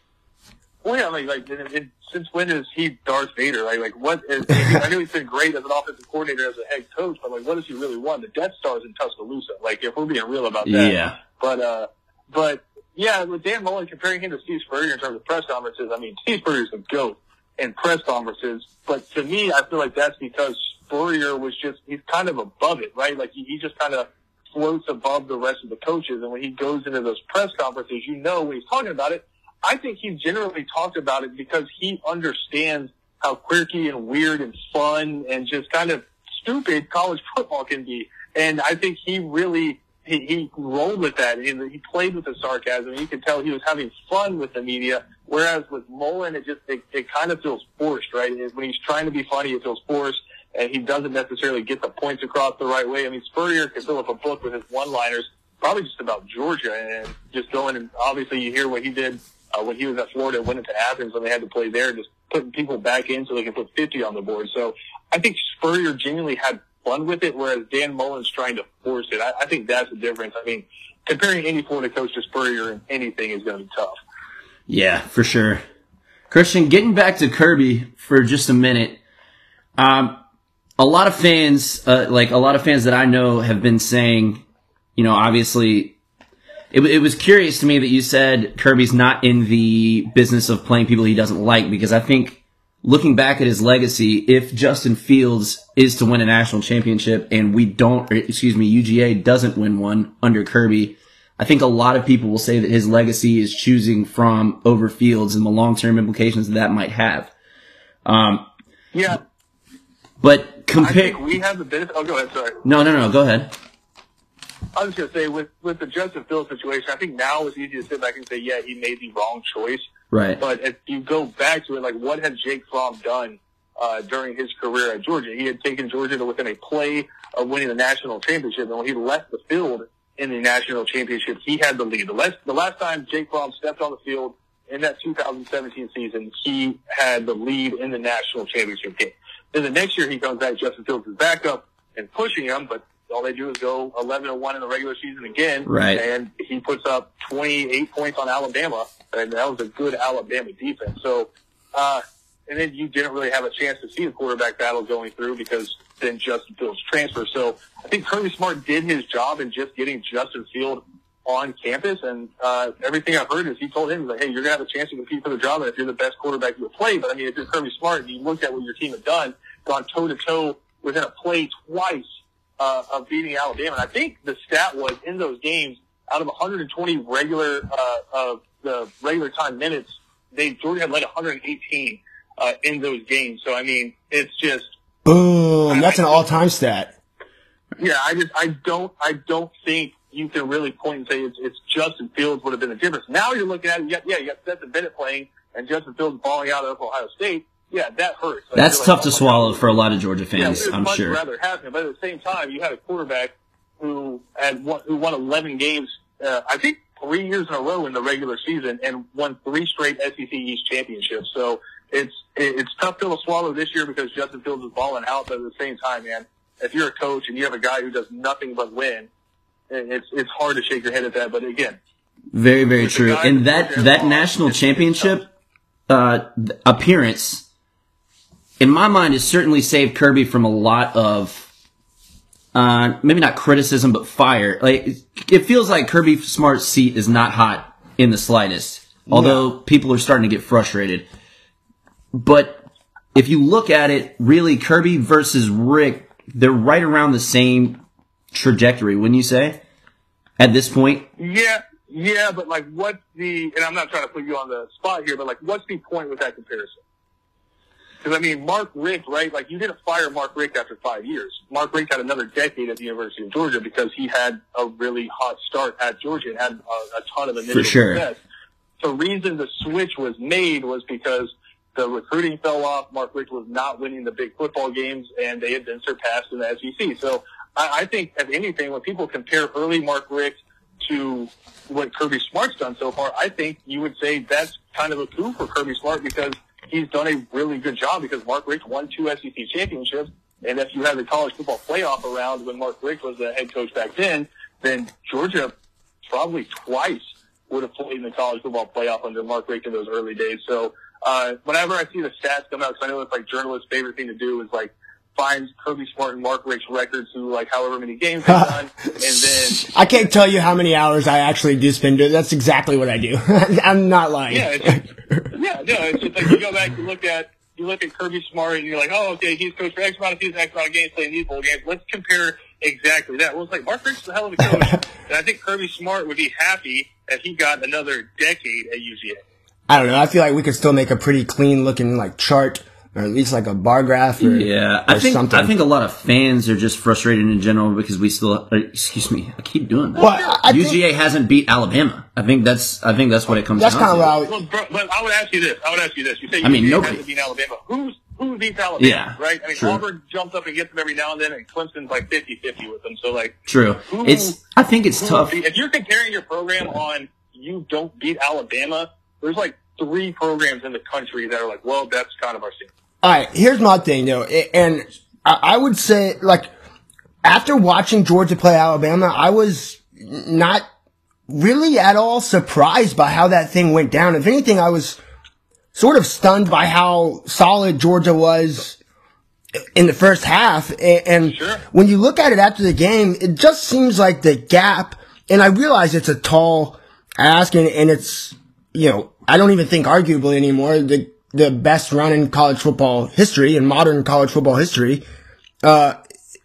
Well, yeah, like, like and, and since when is he Darth Vader? Like, like what is? I know he's been great as an offensive coordinator, as a head coach, but like, what does he really want? The Death Star's in Tuscaloosa. Like, if we're being real about that. Yeah. But uh, but yeah, with Dan Mullen comparing him to Steve Spurrier in terms of press conferences, I mean, Steve Spurrier's a goat in press conferences. But to me, I feel like that's because Spurrier was just he's kind of above it, right? Like he, he just kind of floats above the rest of the coaches, and when he goes into those press conferences, you know when he's talking about it. I think he generally talked about it because he understands how quirky and weird and fun and just kind of stupid college football can be. And I think he really he, he rolled with that. He, he played with the sarcasm. You could tell he was having fun with the media. Whereas with Mullen, it just it, it kind of feels forced, right? When he's trying to be funny, it feels forced, and he doesn't necessarily get the points across the right way. I mean, Spurrier can fill up a book with his one-liners, probably just about Georgia, and just going and obviously you hear what he did uh, when he was at Florida, and went into Athens when they had to play there, just putting people back in so they can put 50 on the board. So I think Spurrier genuinely had fun with it, whereas Dan Mullen's trying to force it. I, I think that's the difference. I mean, comparing any Florida coach to Spurrier in anything is going to be tough. Yeah, for sure. Christian, getting back to Kirby for just a minute. Um, a lot of fans, uh, like a lot of fans that I know have been saying, you know, obviously It, it was curious to me that you said Kirby's not in the business of playing people he doesn't like because I think looking back at his legacy, if Justin Fields is to win a national championship and we don't, or, excuse me, UGA doesn't win one under Kirby, I think a lot of people will say that his legacy is choosing Fromm over Fields and the long term implications that, that might have. Um, Yeah, but compare. think we have the benefit. Oh, go ahead. Sorry. No, no, no. Go ahead. I was going to say with with the Justin Fields situation, I think now it's easy to sit back and say, yeah, he made the wrong choice. Right. But if you go back to it, like what has Jake Fromm done uh, during his career at Georgia? He had taken Georgia to within a play of winning the national championship, and when he left the field in the national championship, he had the lead. The last the last time Jake Fromm stepped on the field in that 2017 season, he had the lead in the national championship game. Then the next year he comes back, Justin Fields is backup and pushing him, but all they do is go 11 and 1 in the regular season again. Right. And he puts up 28 points on Alabama, and that was a good Alabama defense. So, uh, and then you didn't really have a chance to see the quarterback battle going through because then Justin Fields transferred. So I think Kirby Smart did his job in just getting Justin Field on campus. And uh, everything I've heard is he told him, like, hey, you're going to have a chance to compete for the job and if you're the best quarterback you'll play. But I mean, if you're Kirby Smart and you looked at what your team had done, gone toe to toe within a play twice uh, of beating Alabama. And I think the stat was in those games, out of 120 regular uh, of the regular time minutes, they Georgia had led 118 uh, in those games. So I mean, it's just Boom. That's an all time stat. yeah. I just I don't I don't think you can really point and say it's, it's Justin Fields would have been the difference. Now you're looking at it, you got, yeah, you got Stetson Bennett playing and Justin Fields balling out of Ohio State. Yeah, that hurts. Like, That's tough like, to oh swallow for a lot of Georgia fans, we'd I'm much sure. rather have him, but at the same time, you had a quarterback who had won, who won 11 games. Uh, I think three years in a row in the regular season and won three straight SEC East championships. So it's it's tough pill to swallow this year because Justin Fields is balling out. But at the same time, man, if you're a coach and you have a guy who does nothing but win, it's it's hard to shake your head at that. But again, Very, very true. And that that national championship uh, appearance, in my mind, has certainly saved Kirby from a lot of uh, maybe not criticism, but fire. Like it feels like Kirby Smart's seat is not hot in the slightest. Although people are starting to get frustrated, but if you look at it, really, Kirby versus Richt, they're right around the same trajectory, wouldn't you say? At this point, yeah, yeah, but like, what's the? And I'm not trying to put you on the spot here, but like, what's the point with that comparison? Because I mean, Mark Richt, right? Like, you didn't fire Mark Richt after five years. Mark Richt had another decade at the University of Georgia because he had a really hot start at Georgia and had a, a ton of initial sure. success. The reason the switch was made was because the recruiting fell off. Mark Richt was not winning the big football games, and they had been surpassed in the SEC. So I, I think, if anything, when people compare early Mark Richt to what Kirby Smart's done so far, I think you would say that's kind of a coup for Kirby Smart because he's done a really good job because Mark Richt won two SEC championships. And if you had the college football playoff around when Mark Richt was the head coach back then, then Georgia probably twice would have played in the college football playoff under Mark Richt in those early days. So uh, whenever I see the stats come out, because I know it's like journalists' favorite thing to do is like find Kirby Smart and Mark Richt's records through like however many games [laughs] they've done, and then I can't tell you how many hours I actually do spend doing. That's exactly what I do. [laughs] I'm not lying. yeah, it's yeah, no, it's just like you go back, you look at you look at Kirby Smart, and you're like, oh, okay, he's coached for X amount of seasons, X amount of games, playing these bowl games. Let's compare exactly that. Well, it's like Mark Richt's a hell of a coach, [laughs] and I think Kirby Smart would be happy if he got another decade at UGA. I don't know. I feel like we could still make a pretty clean looking like chart, or at least like a bar graph, or, Yeah, or I think something. I think a lot of fans are just frustrated in general because we still. uh, Excuse me, I keep doing that. Well, I- I think- UGA hasn't beat Alabama. I think that's I think that's what it comes to. that's down kind of to. what I was. Well, bro, but I would ask you this. I would ask you this. You say I mean, UGA nobody- hasn't beat Alabama. Who's who beats Alabama? Yeah, right. I mean, true. Auburn jumps up and gets them every now and then, and Clemson's like 50-50 with them. So like, True. Who- It's I think it's tough. beat- if you're comparing your program on you don't beat Alabama, there's like three programs in the country that are like, well, that's kind of our scene. All right, here's my thing though, and I would say like after watching Georgia play Alabama, I was not really at all surprised by how that thing went down. If anything, I was sort of stunned by how solid Georgia was in the first half. And Sure. when you look at it after the game, it just seems like the gap and I realize it's a tall ask, and, and it's you know I don't even think arguably anymore the the best run in college football history in modern college football history. Uh,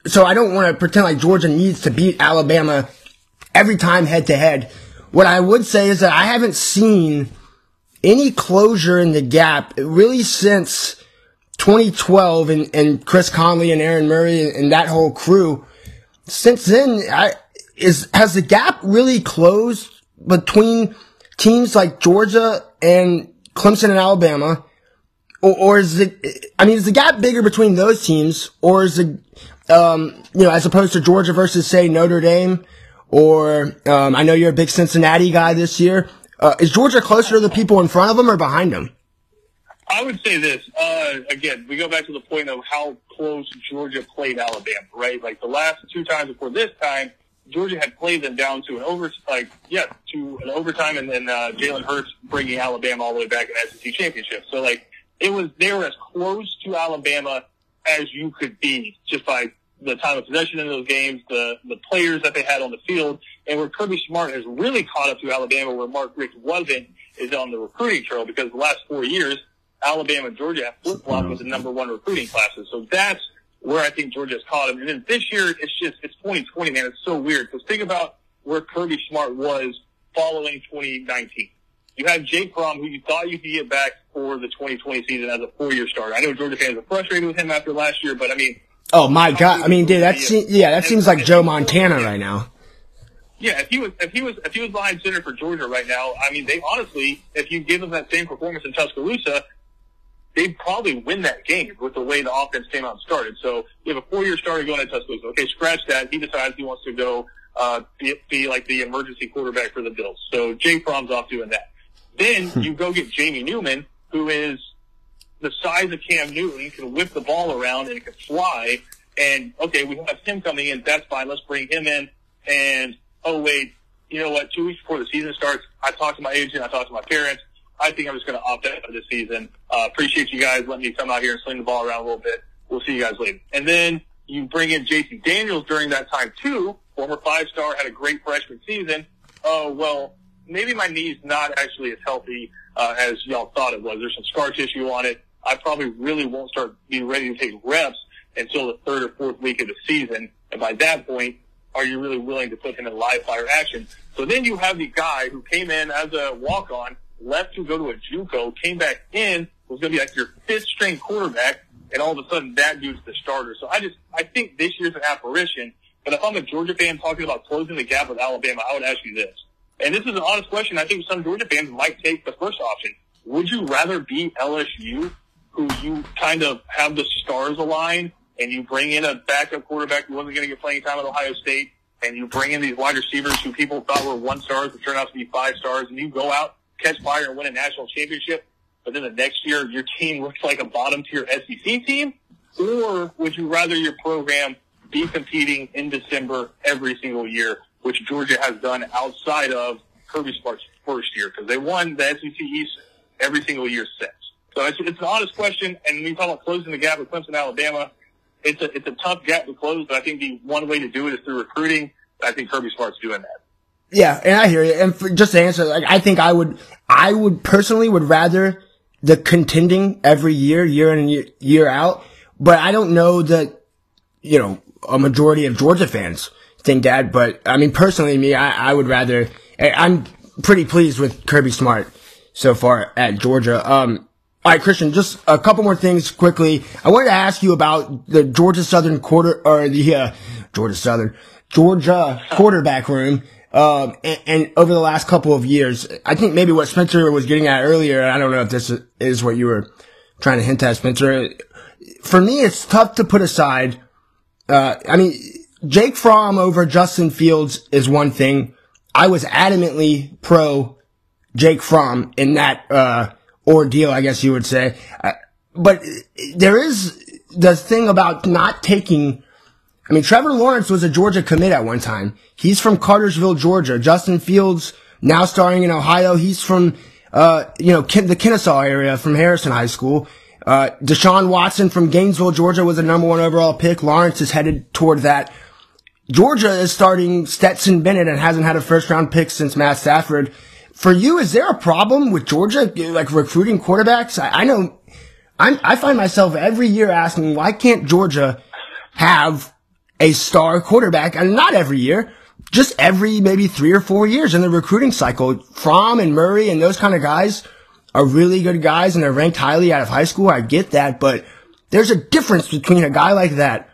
so I don't want to pretend like Georgia needs to beat Alabama every time head to head. What I would say is that I haven't seen any closure in the gap really since 2012 and, and Chris Conley and Aaron Murray and, and that whole crew. Since then, I, is has the gap really closed between teams like Georgia and Clemson and Alabama? Or, or is it, I mean, is the gap bigger between those teams or is it, um, you know, as opposed to Georgia versus say Notre Dame or, um, I know you're a big Cincinnati guy this year. Uh, is Georgia closer to the people in front of them or behind them? I would say this. Uh, again, we go back to the point of how close Georgia played Alabama, right? Like the last two times before this time, Georgia had played them down to an over, like yeah, to an overtime, and then uh, Jalen Hurts bringing Alabama all the way back in SEC championship. So like it was, they were as close to Alabama as you could be just by the time of possession in those games, the the players that they had on the field, and where Kirby Smart has really caught up to Alabama, where Mark Richt wasn't, is on the recruiting trail because the last four years, Alabama Georgia flip flopped with the number one recruiting classes. So that's where I think Georgia's caught him. And then this year, it's just it's 2020, man. It's so weird because think about where Kirby Smart was following 2019. You have Jake Fromm, who you thought you could get back for the 2020 season as a four-year starter. I know Georgia fans are frustrated with him after last year, but I mean, Oh my god! I mean, dude, that se- yeah, that seems like Joe Montana right now. Yeah, if he was if he was if he was behind center for Georgia right now, I mean, they honestly, if you give him that same performance in Tuscaloosa, they'd probably win that game with the way the offense came out and started. So you have a four year starter going to Tuscaloosa. Okay, scratch that. He decides he wants to go uh, be, be like the emergency quarterback for the Bills. So Jay Fromm's off doing that. Then you go get Jamie Newman, who is the size of Cam Newton, He can whip the ball around and it can fly. And okay, we have him coming in. That's fine. Let's bring him in. And oh wait, you know what? Two weeks before the season starts, I talked to my agent. I talked to my parents. I think I'm just going to opt out of this season. Uh, appreciate you guys letting me come out here and sling the ball around a little bit. We'll see you guys later. And then you bring in JT Daniels during that time too. Former five star, had a great freshman season. Oh well, maybe my knee's not actually as healthy uh, as y'all thought it was. There's some scar tissue on it. I probably really won't start being ready to take reps until the third or fourth week of the season. And by that point, are you really willing to put him in live fire action? So then you have the guy who came in as a walk on, left to go to a JUCO, came back in, was going to be like your fifth string quarterback, and all of a sudden that dude's the starter. So I just, I think this year's an apparition. But if I'm a Georgia fan talking about closing the gap with Alabama, I would ask you this. And this is an honest question. I think some Georgia fans might take the first option. Would you rather beat LSU, who you kind of have the stars align, and you bring in a backup quarterback who wasn't going to get playing time at Ohio State, and you bring in these wide receivers who people thought were one stars but turned out to be five stars, and you go out, catch fire, and win a national championship, but then the next year your team looks like a bottom tier SEC team? Or would you rather your program be competing in December every single year, which Georgia has done outside of Kirby Smart's first year? Because they won the SEC East every single year since. So it's, it's an honest question, and you talk about closing the gap with Clemson, Alabama, it's a it's a tough gap to close, but I think the one way to do it is through recruiting. I think Kirby Smart's doing that. Yeah, and I hear you. And for, just to answer, like I think I would, I would personally would rather the contending every year, year in and year, year out. But I don't know that you know a majority of Georgia fans think that. But I mean, personally, me, I, I would rather. I'm pretty pleased with Kirby Smart so far at Georgia. Um, all right, Christian, just a couple more things quickly. I wanted to ask you about the Georgia Southern quarter, or the, uh, Georgia Southern, Georgia quarterback room. Um, and, and, over the last couple of years, I think maybe what Spencer was getting at earlier, I don't know if this is what you were trying to hint at, Spencer. For me, it's tough to put aside, uh, I mean, Jake Fromm over Justin Fields is one thing. I was adamantly pro Jake Fromm in that, uh, ordeal, I guess you would say. Uh, but there is the thing about not taking. I mean, Trevor Lawrence was a Georgia commit at one time. He's from Cartersville, Georgia. Justin Fields, now starring in Ohio. He's from, uh, you know, the Kennesaw area from Harrison High School. Uh, Deshaun Watson from Gainesville, Georgia was a number one overall pick. Lawrence is headed toward that. Georgia is starting Stetson Bennett and hasn't had a first round pick since Matt Stafford. For you, is there a problem with Georgia, like recruiting quarterbacks? I, I know I'm, I find myself every year asking, why can't Georgia have a star quarterback? And not every year, just every maybe three or four years in the recruiting cycle. Fromm and Murray and those kind of guys are really good guys and they're ranked highly out of high school. I get that, but there's a difference between a guy like that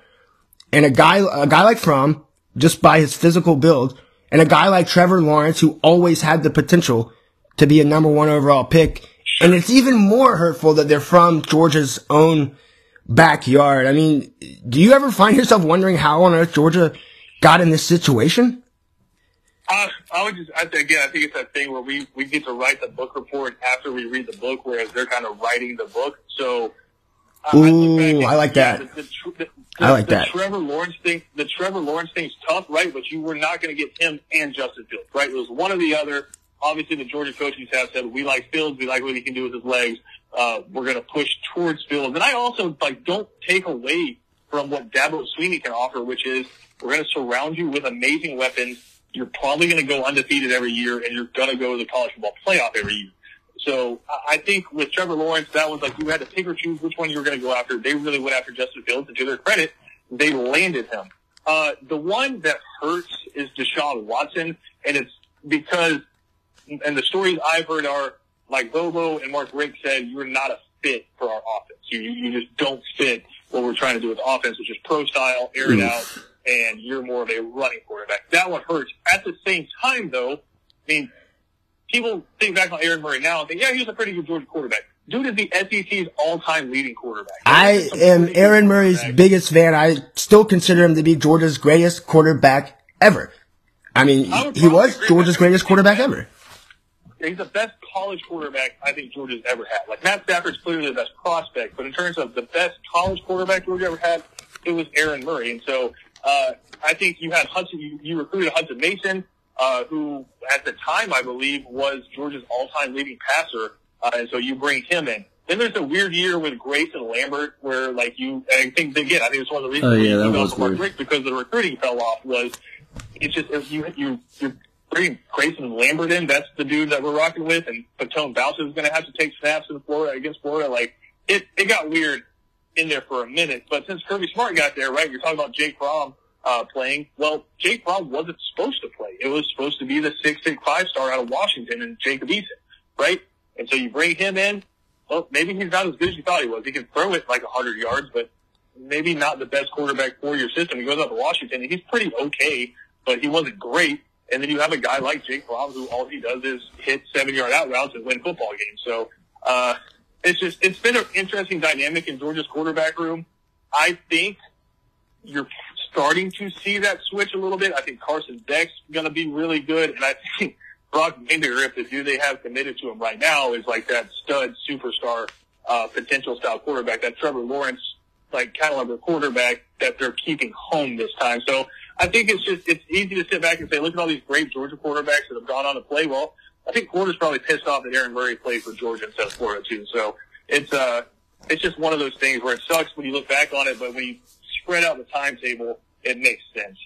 and a guy, a guy like Fromm, just by his physical build, and a guy like Trevor Lawrence, who always had the potential to be a number one overall pick. And it's even more hurtful that they're from Georgia's own backyard. I mean, do you ever find yourself wondering how on earth Georgia got in this situation? Uh, I would just, I think, again, I think it's that thing where we, we get to write the book report after we read the book, whereas they're kind of writing the book. So, uh, Ooh, I, I like that. The, the, the, I like the that. Trevor Lawrence thing, the Trevor Lawrence thing's tough, right? But you were not going to get him and Justin Fields, right? It was one or the other. Obviously, the Georgia coaching staff said we like Fields, we like what he can do with his legs. Uh, we're going to push towards Fields, and I also like don't take away from what Dabo Swinney can offer, which is we're going to surround you with amazing weapons. You're probably going to go undefeated every year, and you're going to go to the college football playoff every year. So I think with Trevor Lawrence, that was like you had to pick or choose which one you were going to go after. They really went after Justin Fields, and to their credit, they landed him. Uh, the one that hurts is Deshaun Watson, and it's because, and the stories I've heard are like Bobo and Mark Richt said, you're not a fit for our offense. You, you mm-hmm. just don't fit what we're trying to do with offense, which is pro style, air it mm. out, and you're more of a running quarterback. That one hurts. At the same time, though, I mean, people think back on Aaron Murray now and think, yeah, he was a pretty good Georgia quarterback. Dude is the SEC's all-time leading quarterback. I am Aaron Murray's biggest fan. I still consider him to be Georgia's greatest quarterback ever. I mean, I he was Georgia's greatest quarterback ever. He's the best college quarterback I think Georgia's ever had. Like Matt Stafford's clearly the best prospect, but in terms of the best college quarterback Georgia ever had, it was Aaron Murray. And so uh, I think you had Hutson. You, you recruited Hutson Mason, uh, who at the time I believe was Georgia's all-time leading passer, uh, and so you bring him in. Then there's a weird year with Grayson Lambert, where like you, I think again, I think it's one of the reasons Oh, yeah, that was weird. Because the recruiting fell off was it's just if you you you bring Grayson Lambert in, that's the dude that we're rocking with, and Faton Bauta is going to have to take snaps in Florida against Florida. Like it, it got weird in there for a minute, but since Kirby Smart got there, right? You're talking about Jake Fromm uh, playing. Well, Jake Fromm wasn't supposed to play. It was supposed to be the six six five star out of Washington and Jacob Eason, right? And so you bring him in. Well, maybe he's not as good as you thought he was. He can throw it like a 100 yards, but maybe not the best quarterback for your system. He goes out to Washington, and he's pretty okay, but he wasn't great. And then you have a guy like Jake Fromm, who all he does is hit seven yard out routes and win football games. So uh, it's just it's been an interesting dynamic in Georgia's quarterback room. I think you're starting to see that switch a little bit. I think Carson Beck's going to be really good, and I think [laughs] Brock Vandagriff, the dude they have committed to him right now, is like that stud superstar uh, potential style quarterback. That Trevor Lawrence like kind of caliber quarterback that they're keeping home this time. So I think it's just it's easy to sit back and say, look at all these great Georgia quarterbacks that have gone on to play well. I think Florida's probably pissed off that Aaron Murray played for Georgia instead of Florida too. So it's uh it's just one of those things where it sucks when you look back on it, but when you spread out the timetable, it makes sense.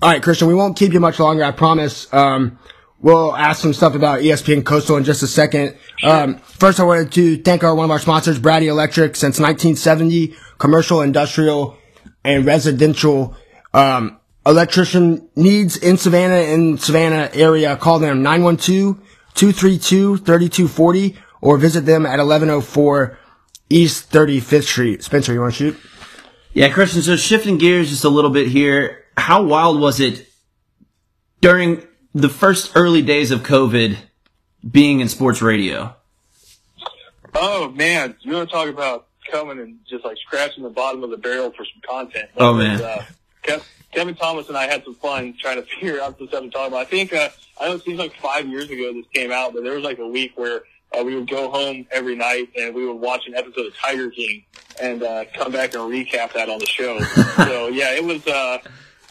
All right, Christian, we won't keep you much longer. I promise. Um, we'll ask some stuff about ESPN Coastal in just a second. Um, first, I wanted to thank our one of our sponsors, Brady Electric, since 1970, commercial, industrial, and residential um, electrician needs in Savannah and Savannah area. Call them 912-232-3240 or visit them at 1104 East 35th Street. Spencer, you want to shoot? Yeah, Christian, so shifting gears just a little bit here. How wild was it during the first early days of COVID being in sports radio? Oh man, you want to talk about coming and just like scratching the bottom of the barrel for some content? Oh, That was, man. uh, Kev, Kevin Thomas and I had some fun trying to [laughs] figure out some stuff to talk about. I think uh, I know it seems like five years ago this came out, but there was like a week where uh, we would go home every night and we would watch an episode of Tiger King and uh, come back and recap that on the show. [laughs] so yeah, it was. Uh,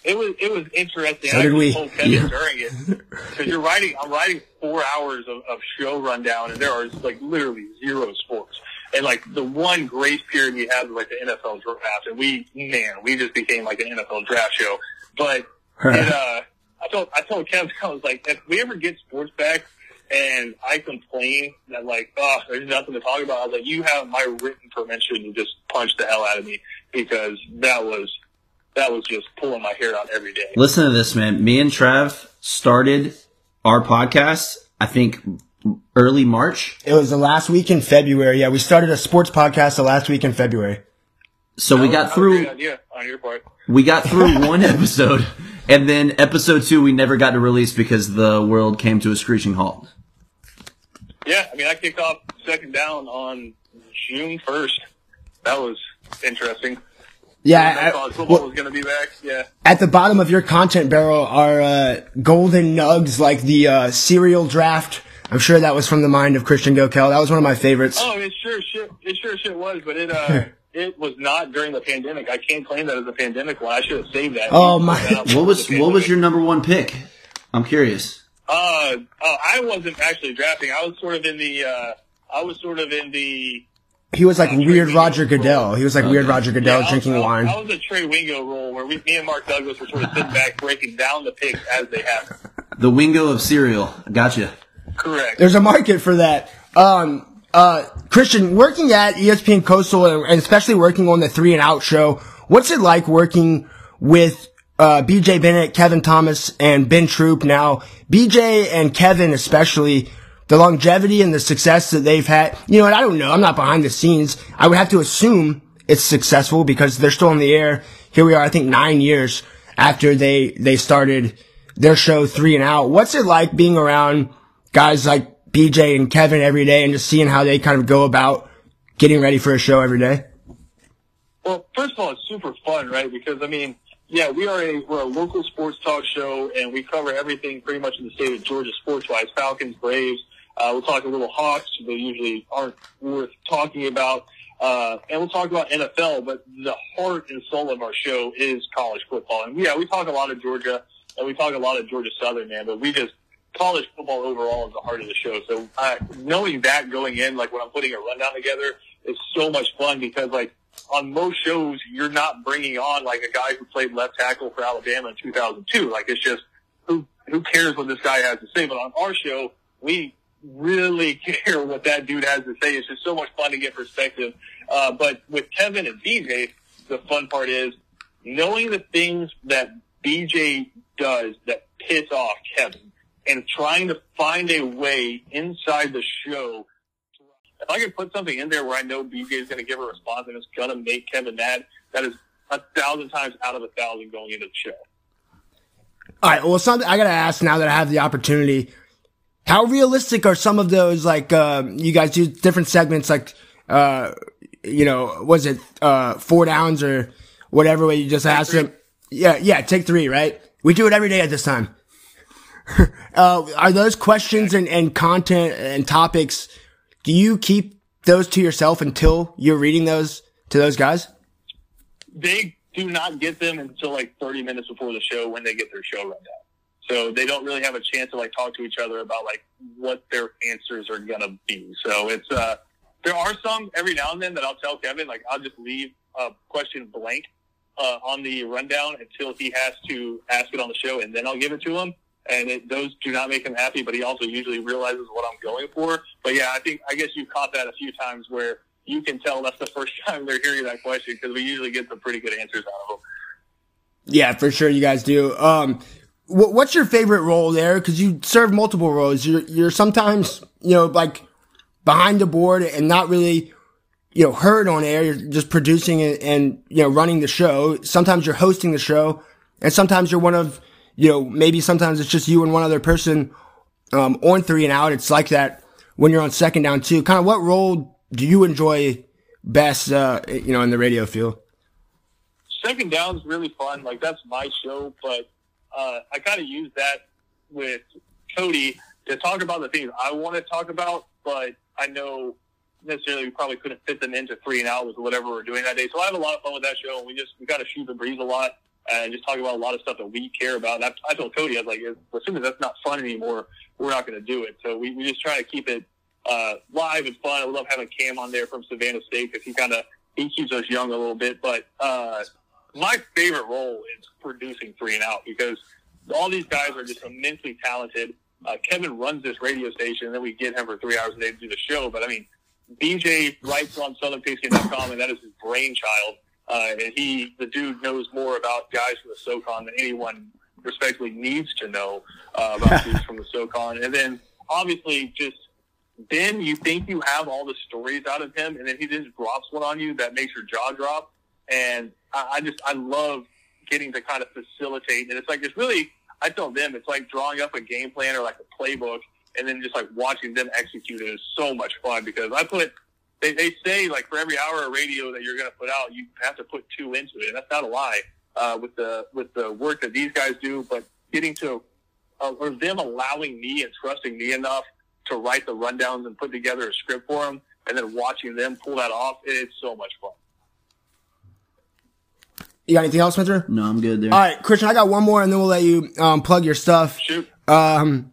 it was it was interesting. So I did we. told Kevin Yeah. during it [laughs] because you're writing. I'm writing four hours of, of show rundown, and there are like literally zero sports. And like the one grace period we had was like the NFL draft, and we man, we just became like an NFL draft show. But [laughs] it, uh, I told I told Kevin [laughs] I was like, if we ever get sports back and I complain that like, oh, there's nothing to talk about, I was like, you have my written permission to just punch the hell out of me because that was that was just pulling my hair out every day. Listen to this, man. Me and Trav started our podcast. I think early March. It was the last week in February. Yeah, we started a sports podcast the last week in February. So we That got was a through. great idea on your part. We got through [laughs] one episode, and then episode two we never got to release because the world came to a screeching halt. Yeah, I mean, I kicked off second down on June first. That was interesting. Yeah, I I- thought football well, was going to be back. Yeah. at the bottom of your content barrel are uh, golden nugs like the uh, cereal draft. I'm sure that was from the mind of Christian Goeckel. That was one of my favorites. Oh, it sure shit. It sure shit was, but it uh, it was not during the pandemic. I can't claim that as a pandemic one. I should have saved that. Oh, my- [laughs] What was what was your number one pick? I'm curious. Uh, oh, I wasn't actually drafting. I was sort of in the. Uh, I was sort of in the. He was like Uh, weird Trey Roger Wingo. Goodell. He was like weird Roger Goodell I was- drinking I was, wine. I was a Trey Wingo role where we, me and Mark Douglas were sort of sitting back, breaking down the picks as they happen. The Wingo of cereal. Gotcha. Correct. There's a market for that. Um, uh, Christian, working at ESPN Coastal and especially working on the three and out show, what's it like working with uh, BJ Bennett, Kevin Thomas, and Ben Troupe now? BJ and Kevin, especially the longevity and the success that they've had. You know, and I don't know. I'm not behind the scenes. I would have to assume it's successful because they're still in the air. Here we are, I think nine years after they, they started their show three and out. What's it like being around guys like BJ and Kevin every day and just seeing how they kind of go about getting ready for a show every day? Well, first of all, it's super fun, right? Because I mean, yeah, we are a we're a local sports talk show, and we cover everything pretty much in the state of Georgia sports-wise: Falcons, Braves. Uh, we'll talk a little Hawks. They usually aren't worth talking about, uh, and we'll talk about NFL. But the heart and soul of our show is college football, and yeah, we talk a lot of Georgia, and we talk a lot of Georgia Southern, man. But we just college football overall is the heart of the show. So uh, knowing that going in, like when I'm putting a rundown together, is so much fun because like on most shows, you're not bringing on like a guy who played left tackle for Alabama in 2002. Like it's just who who cares what this guy has to say? But on our show, we really [laughs] care what that dude has to say. It's just so much fun to get perspective. Uh, but with Kevin and BJ, the fun part is knowing the things that BJ does that piss off Kevin and trying to find a way inside the show if I can put something in there where I know BJ is going to give a response and it's going to make Kevin mad, that is a thousand times out of a thousand going into the show. All right. Well, something I gotta ask now that I have the opportunity. How realistic are some of those? Like, uh, you guys do different segments, like, uh, you know, was it uh, four downs or whatever? Where you just ask three. them. Yeah, yeah. Take three, right? We do it every day at this time. [laughs] uh, are those questions and, and content and topics? Do you keep those to yourself until you're reading those to those guys? They do not get them until like 30 minutes before the show when they get their show rundown. So they don't really have a chance to like talk to each other about like what their answers are to be. So it's, uh, there are some every now and then that I'll tell Kevin, like I'll just leave a question blank, uh, on the rundown until he has to ask it on the show and then I'll give it to him. And it, those do not make him happy, but he also usually realizes what I'm going for. But yeah, I think, I guess you caught that a few times where you can tell that's the [laughs] first time they're hearing that question because we usually get some pretty good answers out of them. Yeah, for sure, you guys do. Um, wh- what's your favorite role there? Because you serve multiple roles. You're you're sometimes you know like behind the board and not really you know heard on air. You're just producing and, and you know running the show. Sometimes you're hosting the show, and sometimes you're one of you know maybe sometimes it's just you and one other person um, on three and out. It's like that when you're on second down too. Kind of what role do you enjoy best? Uh, you know, in the radio field. second down is really fun. Like that's my show, but uh, I kind of use that with Cody to talk about the things I want to talk about, but I know necessarily we probably couldn't fit them into three and out with whatever we're doing that day. So I have a lot of fun with that show, and we just we got to shoot the breeze a lot and just talk about a lot of stuff that we care about. And I, I told Cody, I was like, as soon as that's not fun anymore, we're not going to do it. So we, we just try to keep it uh, live and fun. I love having Cam on there from Savannah State because he kind of he keeps us young a little bit. But uh, my favorite role is producing three and out because all these guys are just immensely talented. Uh, Kevin runs this radio station, and then we get him for three hours a day to do the show. But I mean, BJ writes on SouthernPigskin.com, and that is his brainchild. Uh, and he, the dude, knows more about guys from the SoCon than anyone respectfully needs to know uh, about [laughs] dudes from the SoCon. And then obviously, just Ben, you think you have all the stories out of him, and then he just drops one on you that makes your jaw drop. And I, I just, I love getting to kind of facilitate. And it's like, it's really, I tell them, it's like drawing up a game plan or like a playbook and then just like watching them execute it is so much fun because I put, they, they say like for every hour of radio that you're going to put out, you have to put two into it. And that's not a lie uh, with the, with the work that these guys do, but getting to, uh, or them allowing me and trusting me enough to write the rundowns and put together a script for them and then watching them pull that off, it's so much fun. You got anything else, Spencer? No, I'm good there. All right, Christian, I got one more, and then we'll let you um, plug your stuff. Shoot. Um,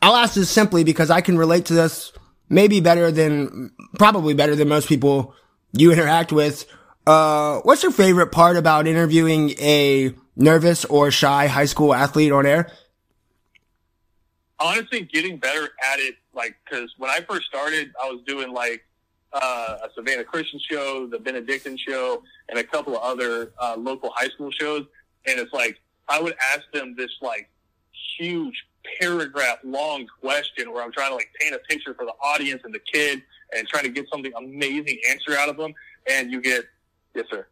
I'll ask this simply because I can relate to this maybe better than, probably better than most people you interact with. Uh, what's your favorite part about interviewing a nervous or shy high school athlete on air? honestly getting better at it like because when i first started i was doing like uh, a savannah christian show the benedictine show and a couple of other uh, local high school shows and it's like i would ask them this like huge paragraph long question where i'm trying to like paint a picture for the audience and the kid and trying to get something amazing answer out of them and you get yes sir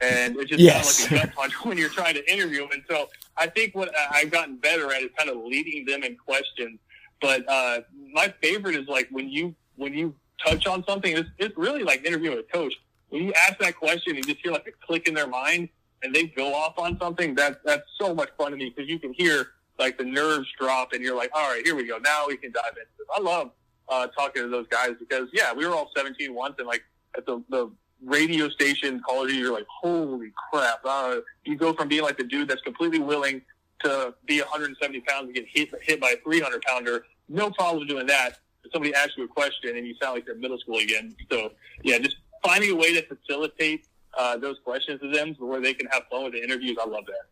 and it just Yes. of like a gut punch [laughs] when you're trying to interview them. And so I think what I've gotten better at is kind of leading them in questions. But uh, my favorite is like when you when you touch on something, it's, it's really like interviewing a coach. When you ask that question, and you just hear like a click in their mind, and they go off on something. That that's so much fun to me because you can hear like the nerves drop, and you're like, all right, here we go. Now we can dive into this. I love uh, talking to those guys because yeah, we were all 17 once, and like at the the radio station you, you're like, holy crap. Uh, you go from being like the dude that's completely willing to be 170 pounds and get hit, hit by a 300 pounder. No problem doing that. Somebody asks you a question and you sound like you're middle school again. So, yeah, just finding a way to facilitate uh, those questions to them where they can have fun with the interviews. I love that.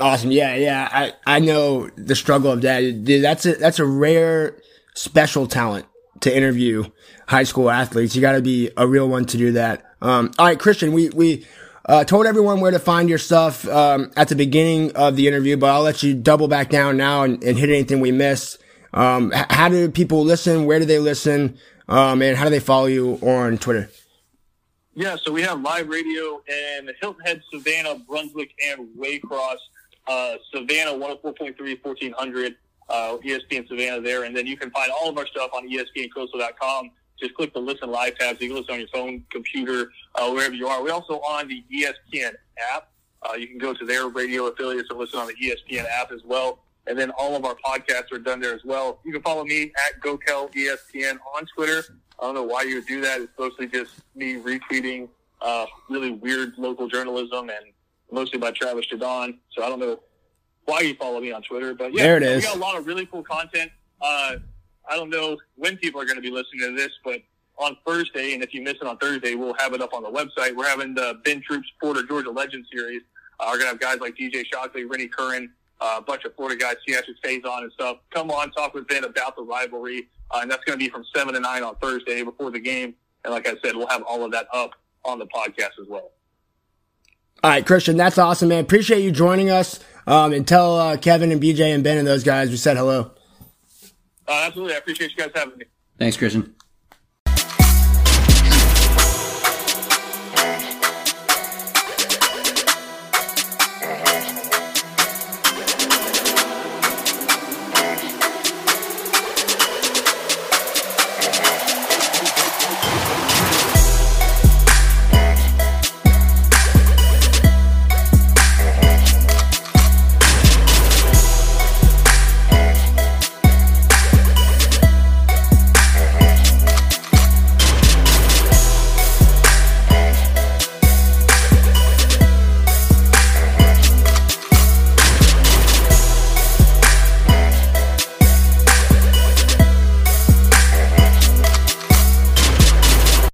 Awesome. Yeah, yeah. I, I know the struggle of that. Dude, that's a that's a rare special talent to interview high school athletes. You got to be a real one to do that. Um, all right, Christian, we we uh, told everyone where to find your stuff um, at the beginning of the interview, but I'll let you double back down now and, and hit anything we missed. Um, h- how do people listen? Where do they listen? Um, and how do they follow you on Twitter? Yeah, so we have live radio in Hilton Head, Savannah, Brunswick, and Waycross. Uh, Savannah, 104.3, 1400, uh, ESPN Savannah there. And then you can find all of our stuff on ESPNCoastal.com. Just click the listen live tabs. You can listen on your phone, computer, uh, wherever you are. We're also on the ESPN app. Uh, you can go to their radio affiliates and listen on the ESPN app as well. And then all of our podcasts are done there as well. You can follow me at Goeckel ESPN on Twitter. I don't know why you would do that. It's mostly just me retweeting uh, really weird local journalism and mostly by Travis Jadon. So I don't know why you follow me on Twitter, but yeah, There it we got a lot of really cool content. Uh, I don't know when people are going to be listening to this, but on Thursday, and if you miss it on Thursday, we'll have it up on the website. We're having the Ben Troupe's Florida Georgia Legend Series. Uh, we're going to have guys like DJ Shockley, Rennie Curran, uh, a bunch of Florida guys, Seattle stays on and stuff. Come on, talk with Ben about the rivalry, uh, and that's going to be from 7 to 9 on Thursday before the game. And like I said, we'll have all of that up on the podcast as well. All right, Christian, that's awesome, man. Appreciate you joining us. Um, and tell uh, Kevin and BJ and Ben and those guys we said hello. Uh, absolutely. I appreciate you guys having me. Thanks, Christian.